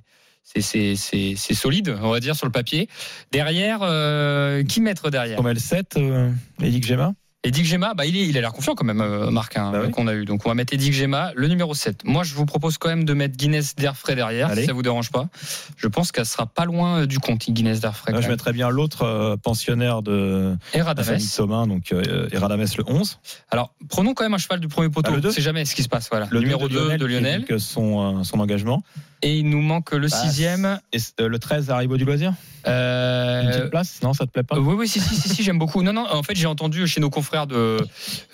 Solide, on va dire, sur le papier. Derrière, euh, qui mettre derrière? Le 7, euh, Gemma. Edic Gemma, bah, il, est, il a l'air confiant quand même, euh, Marc, hein, Bah oui. qu'on a eu. Donc on va mettre Edic Gemma, le numéro 7. Moi, je vous propose quand même de mettre Guinness d'Airfray derrière, Allez. si ça vous dérange pas. Je pense qu'elle sera pas loin euh, du compte, Guinness d'Airfray. Je mettrais bien l'autre euh, pensionnaire de Et la Radames. famille Thomas, donc euh, Eradames le 11. Alors, prenons quand même un cheval du premier poteau. Ah, le deux C'est jamais ce qui se passe. Voilà. Le numéro 2 de Lionel. son, euh, son engagement. Et il nous manque le Bah, sixième. Et euh, le 13 Haribo du loisir Euh, Une petite place Non, ça te plaît pas Oui, oui, si, si, si, si, j'aime beaucoup. Non, non, en fait, j'ai entendu chez nos confrères de,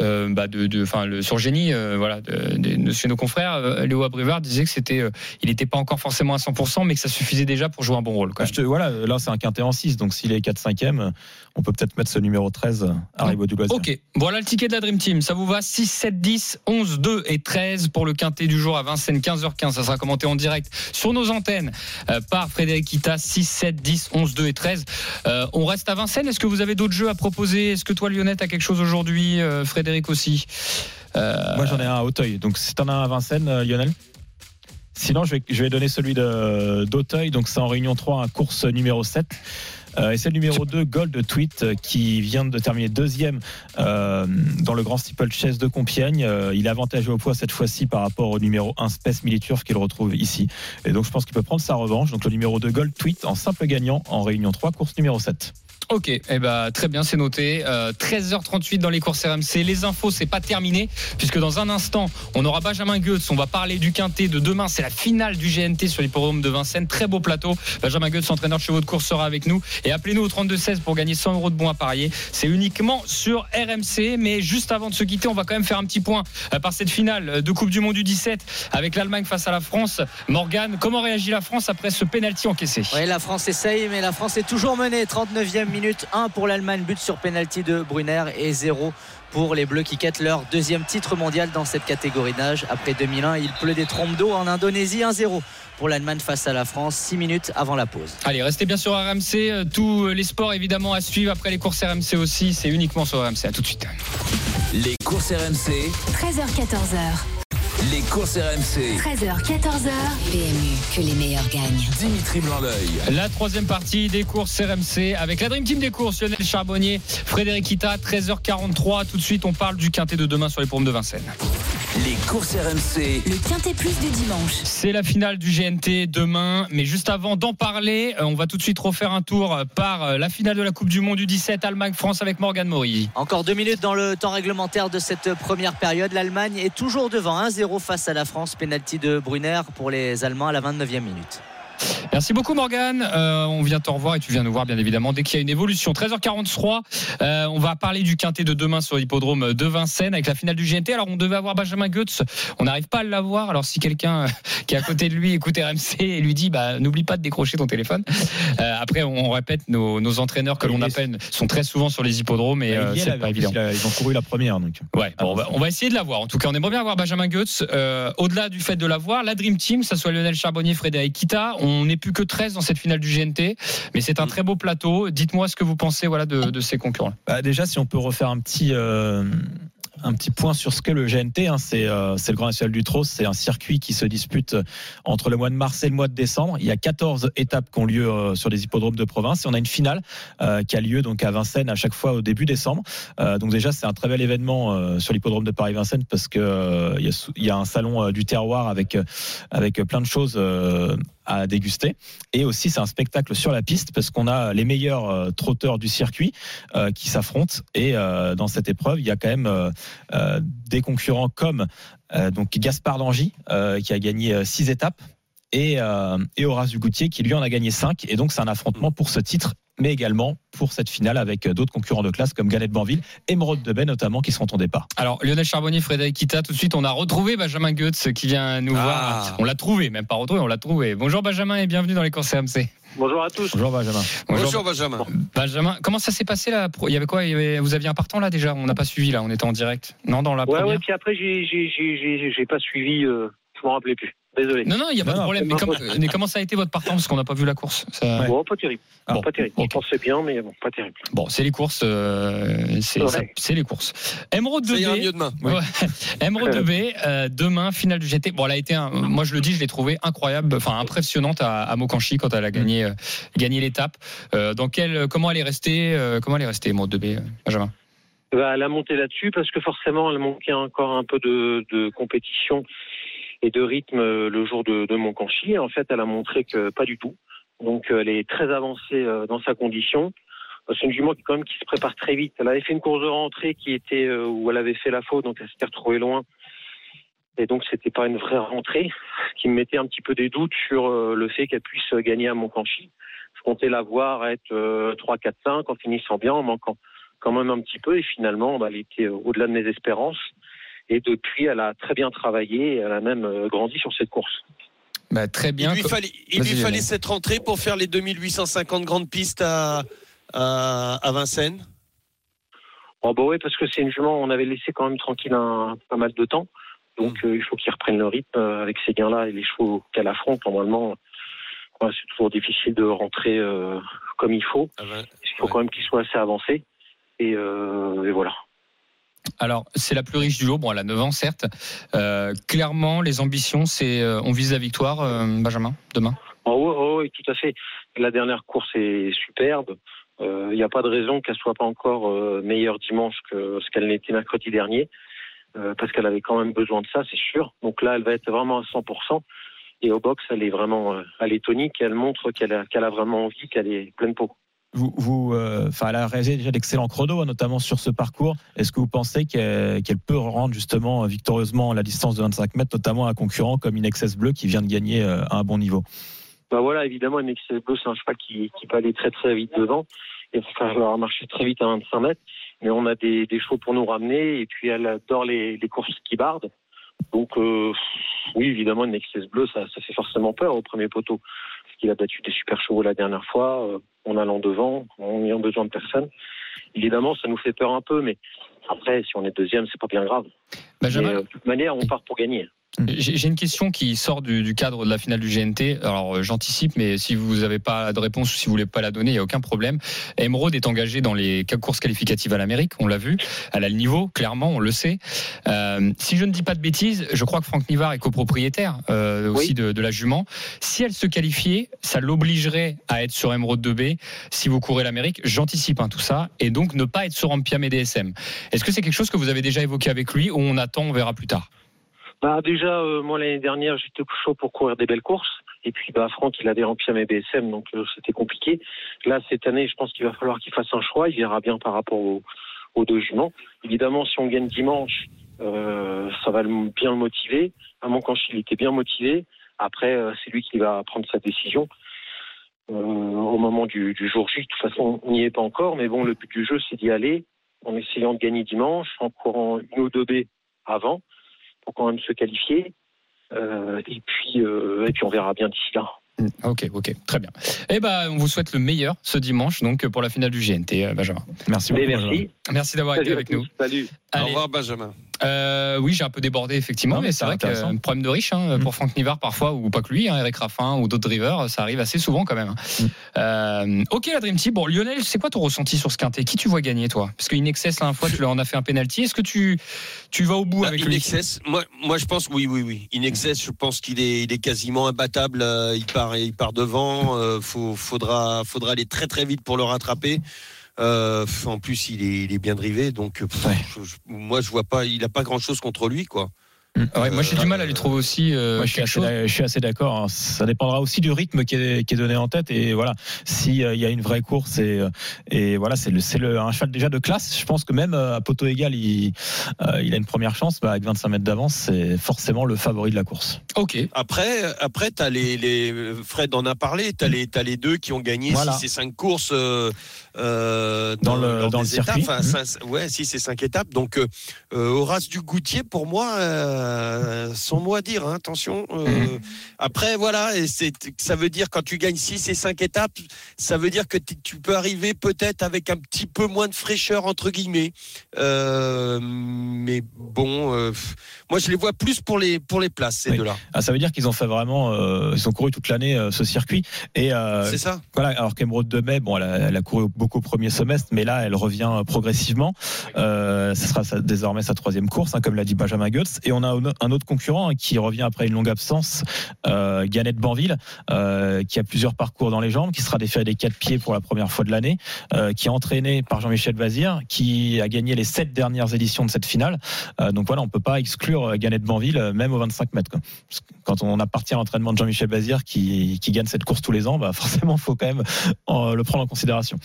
euh, bah, de, de, enfin, le, sur Génie, euh, voilà, de, de- chez nos confrères, euh, Léo Abrivard disait que c'était, euh, il n'était pas encore forcément à 100%, mais que ça suffisait déjà pour jouer un bon rôle. Quand Je te- voilà, là c'est un quintet en 6, donc s'il est 4-5e, on peut peut-être mettre ce numéro 13 Haribo du loisir. Ok, voilà le ticket de la Dream Team. Ça vous va? 6, 7, 10, 11, 2 et 13 pour le quintet du jour à Vincennes, 15h15. Ça sera commenté en direct sur nos antennes euh, par Frédéric Kita. 6, 7, 10, 11, 2 et 13. Euh, on reste à Vincennes. Est-ce que vous avez d'autres jeux à proposer? Est-ce que toi, Lionel, as quelque chose aujourd'hui Euh, Frédéric aussi? Moi j'en ai un à Auteuil, donc si t'en as un à Vincennes, Lionel? Sinon, je vais, je vais donner celui d'Auteuil, donc c'est en Réunion 3, un course numéro 7. Euh, et c'est le numéro 2, Gold Tweet, euh, qui vient de terminer deuxième euh, dans le grand steeple chess de Compiègne. Il est avantagé au poids cette fois-ci par rapport au numéro 1, Space Militurf, qu'il retrouve ici. Et donc je pense qu'il peut prendre sa revanche. Donc le numéro 2, Gold Tweet, en simple gagnant en Réunion 3, course numéro 7. Ok, eh ben, très bien, c'est noté. Euh, 13h38 dans les courses RMC. Les infos, c'est pas terminé, puisque dans un instant, on aura Benjamin Goetz. On va parler du quintet de demain. C'est la finale du GNT sur l'hippodrome de Vincennes. Très beau plateau. Benjamin Goetz, entraîneur de chevaux de course, sera avec nous. Et appelez-nous au 32-16 pour gagner 100 euros de bons à parier. C'est uniquement sur RMC. Mais juste avant de se quitter, on va quand même faire un petit point euh, par cette finale de Coupe du Monde du 17 avec l'Allemagne face à la France. Morgane, comment réagit la France après ce pénalty encaissé? Oui, la France essaye, mais la France est toujours menée. 39e minute, 1 pour l'Allemagne, but sur pénalty de Brunner et 0 pour les Bleus qui quittent leur deuxième titre mondial dans cette catégorie d'âge. Après 2001, il pleut des trompes d'eau en Indonésie, 1-0 pour l'Allemagne face à la France, 6 minutes avant la pause. Allez, restez bien sur RMC. Euh, Tous les sports évidemment à suivre après les courses RMC aussi. C'est uniquement sur RMC. À tout de suite. Les courses RMC, 13h14h. Les courses RMC. 13h, 14h. PMU, que les meilleurs gagnent. Dimitri Blanc-L'œil. La troisième partie des courses RMC avec la Dream Team des courses, Lionel Charbonnier, Frédéric Ita, 13h43. Tout de suite, on parle du quintet de demain sur les paumes de Vincennes. Les courses RMC, Le Quintet Plus du dimanche. C'est la finale du GNT demain, mais juste avant d'en parler, euh, on va tout de suite refaire un tour par euh, la finale de la Coupe du Monde du 17 Allemagne-France avec Morgan Mori. Encore deux minutes dans le temps réglementaire de cette première période. L'Allemagne est toujours devant 1-0 face à la France. Penalty de Brunner pour les Allemands à la 29e minute. Merci beaucoup Morgan. Euh, on vient te revoir et tu viens nous voir bien évidemment dès qu'il y a une évolution. 13h43, euh, on va parler du quintet de demain sur l'hippodrome de Vincennes avec la finale du GNT. Alors on devait avoir Benjamin Goetz, on n'arrive pas à l'avoir. Alors si quelqu'un euh, qui est à côté de lui écoute RMC et lui dit bah n'oublie pas de décrocher ton téléphone. Euh, après on répète nos, nos entraîneurs que l'on appelle sont très souvent sur les hippodromes et c'est pas évident. ils ont couru la première. Donc. Ouais, bon, on, va, on va essayer de l'avoir. En tout cas, on aimerait bien avoir Benjamin Goetz. Au-delà du fait de l'avoir, la Dream Team, ça soit Lionel Charbonnier, Frédéric Kita, on n'est plus que 13 dans cette finale du GNT, mais c'est un très beau plateau. Dites-moi ce que vous pensez voilà, de, ces concurrents. Bah, déjà, si on peut refaire un petit, euh, un petit point sur ce qu'est le GNT, hein, c'est euh, c'est le Grand National du Trot, c'est un circuit qui se dispute entre le mois de mars et le mois de décembre. Il y a 14 étapes qui ont lieu euh, sur les hippodromes de province et on a une finale qui a lieu donc à Vincennes à chaque fois au début décembre. Donc déjà, c'est un très bel événement sur l'hippodrome de Paris-Vincennes parce que il y, y a un salon du terroir avec avec plein de choses. À déguster. Et aussi c'est un spectacle sur la piste parce qu'on a les meilleurs euh, trotteurs du circuit euh, qui s'affrontent. Et euh, dans cette épreuve il y a quand même des concurrents comme donc Gaspard Dangy qui a gagné six étapes et, et Horace Dugoutier qui lui en a gagné cinq. Et donc c'est un affrontement pour ce titre mais également pour cette finale avec euh, d'autres concurrents de classe comme Galette Banville, Émeraude Debay notamment qui seront au départ. Alors, Lionel Charbonnier, Frédéric Kita, tout de suite, on a retrouvé Benjamin Goetz qui vient nous Ah. voir. On l'a trouvé, même pas retrouvé, on l'a trouvé. Bonjour Benjamin et bienvenue dans les courses RMC. Bonjour à tous. Bonjour Benjamin. Bonjour Benjamin. Benjamin, comment ça s'est passé là Il y avait quoi Il y avait- Vous aviez un partant là déjà? On n'a pas suivi là, on était en direct. Non, dans la Ouais, première? ouais, puis après, j'ai, j'ai, j'ai, j'ai, j'ai pas suivi, euh, je m'en rappelais plus. Désolé. Non, non, il n'y a pas Non, de problème. Mais, comment- pas mais comment ça a été votre partant Parce qu'on n'a pas vu la course. Ça- Bon, pas terrible. Bon, pas terrible. ok. Je pensais bien, mais bon, pas terrible. Bon, c'est les courses. euh, c'est ça- les courses. Emeraude Ça ira 2B. mieux demain. Ouais. Emeraude 2B, euh, demain, finale du GT. Bon, elle a été, un- moi je le dis, je l'ai trouvée incroyable, enfin impressionnante à, à Mokanchi quand elle a gagné, euh, gagné l'étape. Euh, dans comment elle est restée, euh, comment elle est restée, Emeraude 2B, euh, Benjamin? Bah, elle a monté là-dessus parce que forcément, elle manquait encore un peu de, de compétition et de rythme euh, le jour de, de Montcanchi. En fait, elle a montré que pas du tout. Donc, euh, elle est très avancée euh, dans sa condition. C'est une jument qui, quand même, qui se prépare très vite. Elle avait fait une course de rentrée qui était où elle avait fait la faute, donc elle s'était retrouvée loin. Et donc, c'était pas une vraie rentrée, qui me mettait un petit peu des doutes sur le fait qu'elle puisse gagner à Montcanchy. Je comptais la voir être 3, 4, 5 en finissant bien, en manquant quand même un petit peu. Et finalement, bah, elle était au-delà de mes espérances. Et depuis, elle a très bien travaillé. Elle a même euh, grandi sur cette course. Bah, très bien. Il lui fallait, il lui fallait cette rentrée pour faire les 2850 grandes pistes à, à, à Vincennes Oh bah oui, parce que c'est une jument, on avait laissé quand même tranquille un, pas mal de temps. Donc euh, il faut qu'il reprenne le rythme euh, avec ces gains-là et les chevaux qu'elle affronte. Normalement, ouais, c'est toujours difficile de rentrer euh, comme il faut. Ah ben, il faut ouais. quand même qu'il soit assez avancé. Et, euh, et voilà. Alors, c'est la plus riche du lot. Bon, elle a 9 ans, certes. Euh, clairement, les ambitions, c'est euh, on vise la victoire, euh, Benjamin, demain? Oh, oui, oh, tout à fait. La dernière course est superbe. Il n'y a pas de raison qu'elle soit pas encore meilleure dimanche que ce qu'elle n'était mercredi dernier, parce qu'elle avait quand même besoin de ça, c'est sûr. Donc là, elle va être vraiment à 100%. Et au box, elle est vraiment, elle est tonique. Elle montre qu'elle a, a vraiment envie, qu'elle est pleine peau. Vous, vous, euh, enfin, elle a réalisé déjà d'excellents chronos, hein, notamment sur ce parcours. Est-ce que vous pensez qu'elle qu'elle peut rendre justement victorieusement la distance de 25 mètres, notamment à un concurrent comme Inexcess Bleu qui vient de gagner euh, à un bon niveau? Bah voilà, évidemment, une Excel Bleu, c'est un cheval qui, qui peut aller très très vite devant. Il va falloir marcher très vite à 25 mètres. Mais on a des, des chevaux pour nous ramener. Et puis, elle adore les, les courses qui bardent. Donc, euh, oui, évidemment, une Excel Bleu, ça, ça fait forcément peur au premier poteau. Parce qu'il a battu des super chevaux la dernière fois, euh, en allant devant, en n'ayant besoin de personne. Évidemment, ça nous fait peur un peu. Mais après, si on est deuxième, c'est pas bien grave. Benjamin, Mais, euh, de toute manière, on part pour gagner. J'ai j'ai une question qui sort du, du cadre de la finale du GNT. Alors euh, j'anticipe, mais si vous n'avez pas de réponse ou si vous voulez pas la donner, il y a aucun problème. Emeraude est engagée dans les courses qualificatives à l'Amérique, on l'a vu. Elle a le niveau, clairement, on le sait. Euh, si je ne dis pas de bêtises, je crois que Franck Nivard est copropriétaire euh, aussi de, de la jument. Si elle se qualifiait, ça l'obligerait à être sur Emeraude 2B si vous courez l'Amérique. J'anticipe hein, tout ça et donc ne pas être sur Ampiam et DSM. Est-ce que c'est quelque chose que vous avez déjà évoqué avec lui ou on attend, on verra plus tard? Bah déjà, euh, moi l'année dernière, j'étais chaud pour courir des belles courses. Et puis bah Franck, il avait rempli à mes BSM, donc euh, c'était compliqué. Là, cette année, je pense qu'il va falloir qu'il fasse un choix. Il verra bien par rapport aux, aux deux juments. Évidemment, si on gagne dimanche, euh, ça va le- bien le motiver. À Moncanchi, il était bien motivé. Après, euh, c'est lui qui va prendre sa décision. Euh, au moment du, du jour J, de toute façon, on n'y est pas encore. Mais bon, le but du jeu, c'est d'y aller en essayant de gagner dimanche, en courant une ou deux B avant pour quand même se qualifier. Euh, et puis, euh, et puis on verra bien d'ici là. Ok, ok, très bien. Eh ben, on vous souhaite le meilleur ce dimanche, donc pour la finale du GNT, euh, Benjamin. Merci Mais beaucoup. merci. Merci d'avoir été avec tous. nous. Salut. Au revoir, Benjamin. Euh, oui, j'ai un peu débordé effectivement, Non, mais mais c'est c'est vrai que euh, problème de riche hein, Mm. pour Franck Nivard parfois, ou pas que lui, hein, Eric Raffin ou d'autres drivers, ça arrive assez souvent quand même. Mm. Euh, ok, la Dream Team. Bon, Lionel, c'est quoi ton ressenti sur ce quintet? Qui tu vois gagner, toi? Parce que Inexcess, la fois, tu leur en as fait un penalty. Est-ce que tu, tu vas au bout Bah, avec in lui? excess, moi, moi je pense oui, oui, oui. In excess, je pense qu'il est, il est quasiment imbattable. euh, il part, il part devant. euh, faut, faudra, faudra aller très très vite pour le rattraper. Euh, en plus, il est, il est bien drivé, donc euh, pff, Ouais. je- je- moi je vois pas, il a pas grand chose contre lui, quoi. Ouais, Moi, j'ai du mal à lui trouver aussi euh, Moi, je suis assez, chose. d'a- je suis assez d'accord. hein. Ça dépendra aussi du rythme qui est, qui est donné en tête. Et voilà, s'il y a une vraie course et, euh, et voilà, c'est le, c'est le, un cheval déjà de classe. Je pense que même euh, à poteau égal, il, euh, il a une première chance. Bah, avec 25 mètres d'avance, c'est forcément le favori de la course. Ok. Après, après, t'as les, les, Fred en a parlé. T'as les, t'as les deux qui ont gagné Voilà. 6 et 5 courses euh, euh, Dans le- dans le circuit. étapes. Mhm. cinq- ouais, 6 et 5 étapes. Donc, euh, euh, Horace Dugoutier, pour moi, sans mot à dire. hein, attention. Mhm. Après, voilà, et c'est, ça veut dire quand tu gagnes 6 et 5 étapes, ça veut dire que tu peux arriver peut-être avec un petit peu moins de fraîcheur entre guillemets. Mais bon, moi je les vois plus pour les pour les places ces Oui. deux-là. Ah, ça veut dire qu'ils ont fait vraiment, ils ont couru toute l'année ce circuit. Et C'est ça. Voilà, alors qu'Emeraude de Mai, bon, elle a, elle a couru beaucoup au premier semestre, mais là, elle revient progressivement. Euh, ce sera sa- désormais sa troisième course, hein, comme l'a dit Benjamin Goetz. Et on a un- autre concurrent hein, qui revient après une longue absence, euh, Gannett Banville, euh, qui a plusieurs parcours dans les jambes, qui sera déféré des quatre pieds pour la première fois de l'année, euh, qui est entraîné par Jean-Michel Vazir, qui a gagné les sept dernières éditions de cette finale. Euh, donc voilà, on peut pas exclure euh, Gannet de Banville, euh, même aux 25 mètres. Quoi. Quand on appartient à l'entraînement de Jean-Michel Bazir, qui, qui gagne cette course tous les ans, bah forcément, faut quand même euh, le prendre en considération.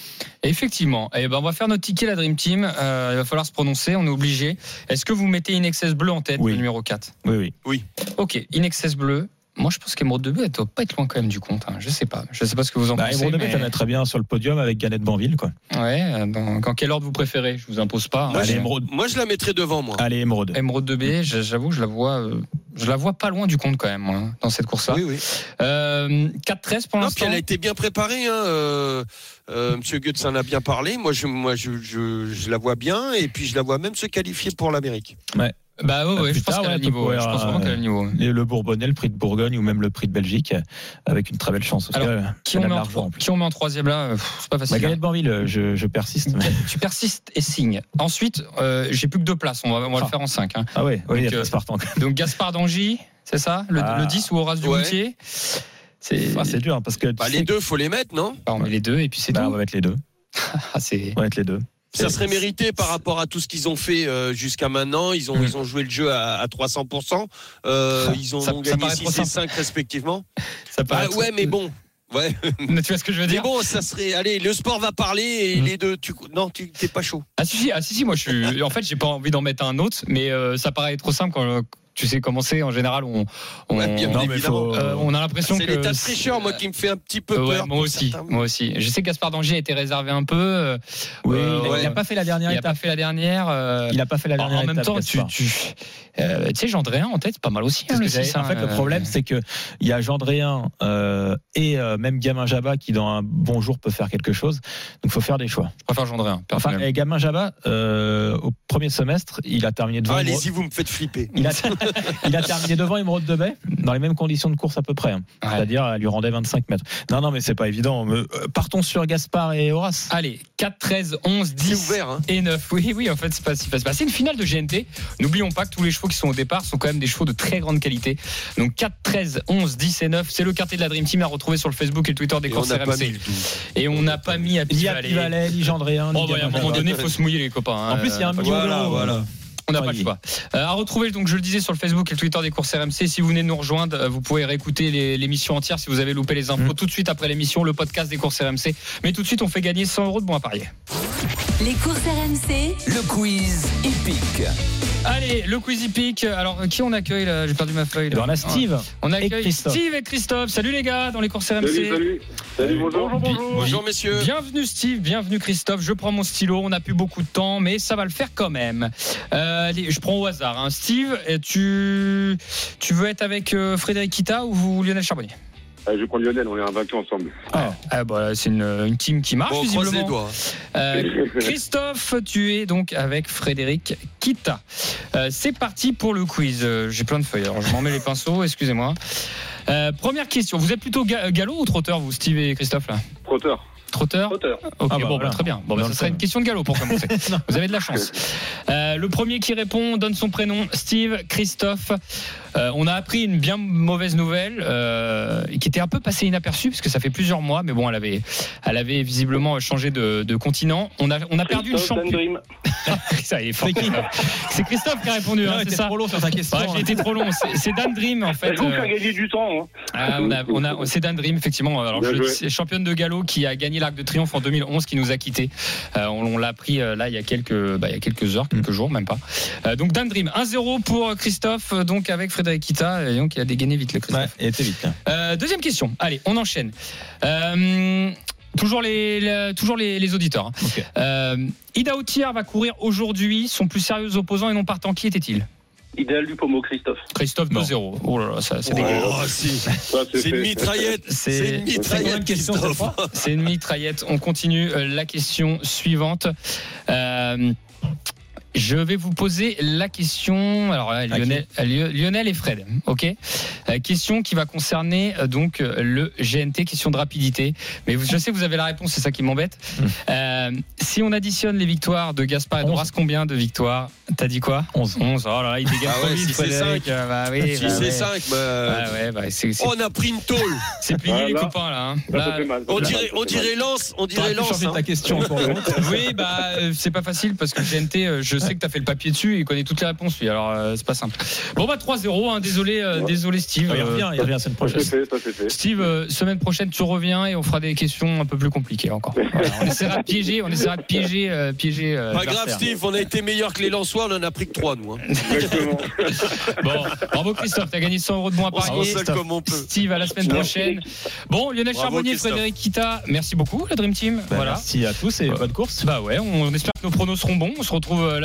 Effectivement. Et ben, on va faire notre ticket, la Dream Team. Euh, il va falloir se prononcer, on est obligé. Est-ce que vous mettez Inexcess Bleu en tête, Oui. le numéro 4 Oui, oui. Ok, Inexcess Bleu. Moi, je pense qu'Emeraude de elle doit pas être loin quand même du compte. hein. Je sais pas. Je sais pas ce que vous en Bah, pensez. Émeraude de mais- elle est très bien sur le podium avec Gannet de Banville. Quoi. Ouais, euh, dans, dans quel ordre vous préférez? Je vous impose pas. hein. Moi, Allez, Émeraude. Moi, je la mettrais devant, moi. Allez, Émeraude. Émeraude de B, j'avoue, je la vois, euh, je la vois pas loin du compte quand même, moi, hein, dans cette course-là. Oui, oui. Euh, 4-13 pour Non, l'instant. puis elle a été bien préparée. Hein. Euh, euh, Monsieur Goetz en a bien parlé. Moi, je, moi je, je, je la vois bien. Et puis, je la vois même se qualifier pour l'Amérique. Bah ouais, ouais, Plus je pense qu'elle a ouais, le niveau. ouais, Je pense vraiment qu'elle a le niveau. Et le Bourbonnais, le prix de Bourgogne ou même le prix de Belgique, euh, avec une très belle chance. Parce Alors, que, euh, Qui on, met en, qui on met en troisième là euh, C'est pas Bah, facile. Gannet de Banville, euh, je, je persiste. mais- tu persistes et signes. Ensuite, euh, j'ai plus que deux places. On va, on va le Ah. faire en cinq. hein. Ah ouais, oui, Donc, euh. Donc Gaspard d'Angy, c'est ça le, Ah. le 10 ou Horace Ouais. Dugoutier C'est Ah, c'est dur hein, parce que Bah, les deux, faut les mettre, non? Bah, on met les deux et puis c'est Bah, on tout. va mettre les deux. Ah, On va mettre les deux. Ça serait mérité par rapport à tout ce qu'ils ont fait euh, jusqu'à maintenant. Ils ont, ils ont joué le jeu à, à 300%. Euh, ils ont, Ça- ça gagné paraît 6 trop et simple. 5 respectivement. ça paraît Ah ouais, mais bon. Ouais. Tu vois ce que je veux Mais dire bon, ça serait. Allez, le sport va parler et Mm. les deux. Tu, non, tu t'es pas chaud. Ah si si, ah si si, moi je suis. En fait, j'ai pas envie d'en mettre un autre, mais euh, ça paraît trop simple quand tu sais comment c'est. En général, on on, Ouais, bien Non, faut- euh, on a l'impression C'est que l'état de fraîcheur, moi, qui me fait un petit peu Euh, ouais, peur. moi aussi, certains. moi aussi. Je sais que Gaspard d'Angy a été réservé un peu. euh, Oui, euh, il a- ouais. il n'a pas fait la dernière il a pas fait la dernière. euh, Il n'a pas fait la dernière en même étape, temps, tu, Gaspard. tu, euh, sais, Gendréen en tête, c'est pas mal aussi. hein, le en hein, fait, le euh, problème, c'est que il y a Gendréen euh, et euh, même Gamin Jabba qui, dans un bon jour, peut faire quelque chose. Donc, il faut faire des choix. Je préfère Gendréen. Enfin, et Gamin Jabba, euh, au premier semestre, il a terminé devant. Ah, allez-y, vous me faites flipper. il, a, il a terminé devant Émeraude de Bay dans les mêmes conditions de course à peu près. hein. Ouais. C'est-à-dire, elle lui rendait 25 mètres. Non, non, mais c'est pas évident. Mais, euh, partons sur Gaspard et Horace. Allez, 4, 13, 11, C'est 10 ouvert, hein. et 9. Oui, oui, en fait, c'est pas si facile. Bah, C'est une finale de GNT. N'oublions pas que tous les chevaux qui sont au départ sont quand même des chevaux de très grande qualité. Donc 4, 13, 11, 10 et 9, c'est le quartier de la Dream Team à retrouver sur le Facebook et le Twitter des Et on courses n'a pas mis RMC. le 12. Et on n'a pas mis à Il y a Pivalet. Pivalet, ni Gendréen, Oh, bah, à un moment donné, il faut se mouiller, les copains. hein. En plus, il y a un Euh, million Voilà, d'euros. voilà. On n'a pas le choix. Euh, à retrouver, donc je le disais sur le Facebook et le Twitter des courses RMC. Si vous venez de nous rejoindre, euh, vous pouvez réécouter l'émission entière si vous avez loupé les infos Mm. tout de suite après l'émission, le podcast des courses RMC. Mais tout de suite, on fait gagner 100 euros de bons à parier. Les courses RMC, Le quiz hippique. Allez, le quiz hippique. Alors, qui on accueille là? J'ai perdu ma feuille. Là. on a Steve. On accueille Christophe. Steve et Christophe. Salut les gars, dans les courses RMC. Salut, salut. Salut, bonjour. Bonjour, messieurs. Bienvenue Steve, bienvenue Christophe. Je prends mon stylo. On n'a plus beaucoup de temps, mais ça va le faire quand même. Euh, allez, je prends au hasard. hein. Steve, tu tu veux être avec euh, Frédéric Kita ou vous, Lionel Charbonnier? Euh, je prends Lionel, on est invaincu ensemble. Ah, ah, bah, c'est une, une team qui marche Bon, on croise les visiblement. doigts. Euh, Christophe, tu es donc avec Frédéric Kita. Euh, c'est parti pour le quiz. J'ai plein de feuilles, alors je m'en mets les pinceaux, excusez-moi. Euh, première question, vous êtes plutôt ga- galop ou trotteur, vous, Steve et Christophe là? Trotteur. Trotteur Trotteur. Ok, Ah bah bon, bah, très bien. Bon, bah, ça thème. une question de galop pour commencer. Vous avez de la chance. Euh, le premier qui répond donne son prénom. Steve, Christophe. Euh, on a appris une bien mauvaise nouvelle euh, qui était un peu passée inaperçue parce que ça fait plusieurs mois, mais bon, elle avait, elle avait visiblement changé de, de continent. On a, on a perdu une championne. Dream. Ça, il est fort. C'est Christophe qui a répondu. Hein, c'est trop long sur ta question. Ouais, j'ai été trop long. C'est- Dan Dream en fait. Euh, gagner du temps. Hein. ah, on a, on a, c'est Dan Dream, effectivement. Alors, je, championne de galop qui a gagné l'Arc de Triomphe en 2011, qui nous a quittés. Euh, on on l'a appris euh, là il y a quelques, bah, il y a quelques heures, quelques jours, même pas. Euh, donc Dan Dream, 1-0 pour Christophe, donc avec Frédéric Kita, et donc il a dégainé vite le Ouais, Christophe. et t'es vite. hein. Euh, deuxième question. Allez, on enchaîne. Euh, Toujours les, les- toujours les, les auditeurs. hein. Euh, Ida Outier va courir aujourd'hui. Son plus sérieux opposant et non partant, qui était-il? Idéal du pommeau, Christophe. Christophe Non. 2-0. Oh là là, ça, c'est. Oh, si. C'est une mitraillette. C'est- C'est une mitraillette, fois C'est une mitraillette. On continue euh, la question suivante. Euh, je vais vous poser la question. Alors là, Lionel, Lio- Lionel et Fred, ok? Euh, question qui va concerner euh, donc euh, le GNT, question de rapidité. Mais vous- je sais que vous avez la réponse, c'est ça qui m'embête. Euh, si on additionne les victoires de Gaspard et d'Horace, combien de victoires? T'as dit quoi? 11. 11. Oh là là, il dégage Ah ouais, vite, si c'est Frédéric. cinq. Euh, bah oui, Si bah c'est ouais. 5, Ouais, ouais, bah, c'est c'est- on a pris une tôle. c'est plié Ah, les copains là. hein. Là, mal. On dirait, on dirait Lance. On dirait Lance. changer hein. ta question. Oui, bah, c'est pas facile parce que le GNT, je sais sais que tu as fait le papier dessus, il connaît toutes les réponses, lui. Alors, euh, c'est pas simple. Bon, bah, 3-0. hein, désolé, euh, désolé, Steve. Il Euh, revient, il revient la semaine prochaine. fait, ça c'est fait. Steve, euh, semaine prochaine, tu reviens et on fera des questions un peu plus compliquées encore. Voilà, on essaiera de piéger, on essaiera de piéger, euh, piéger. euh, Pas grave. Steve, on a été meilleur que les Lensois, on en a pris que 3, nous. hein. Exactement. Bon, bravo Christophe, t'as gagné 100 euros de bons à console comme on peut. Steve, à la semaine prochaine. Bon, Lionel Bravo, Charbonnier, Christophe. Frédéric Kita, merci beaucoup, la Dream Team. Ben, voilà. Merci à tous et bonne course. Bah ouais, on, on espère que nos pronos seront bons. On se retrouve euh,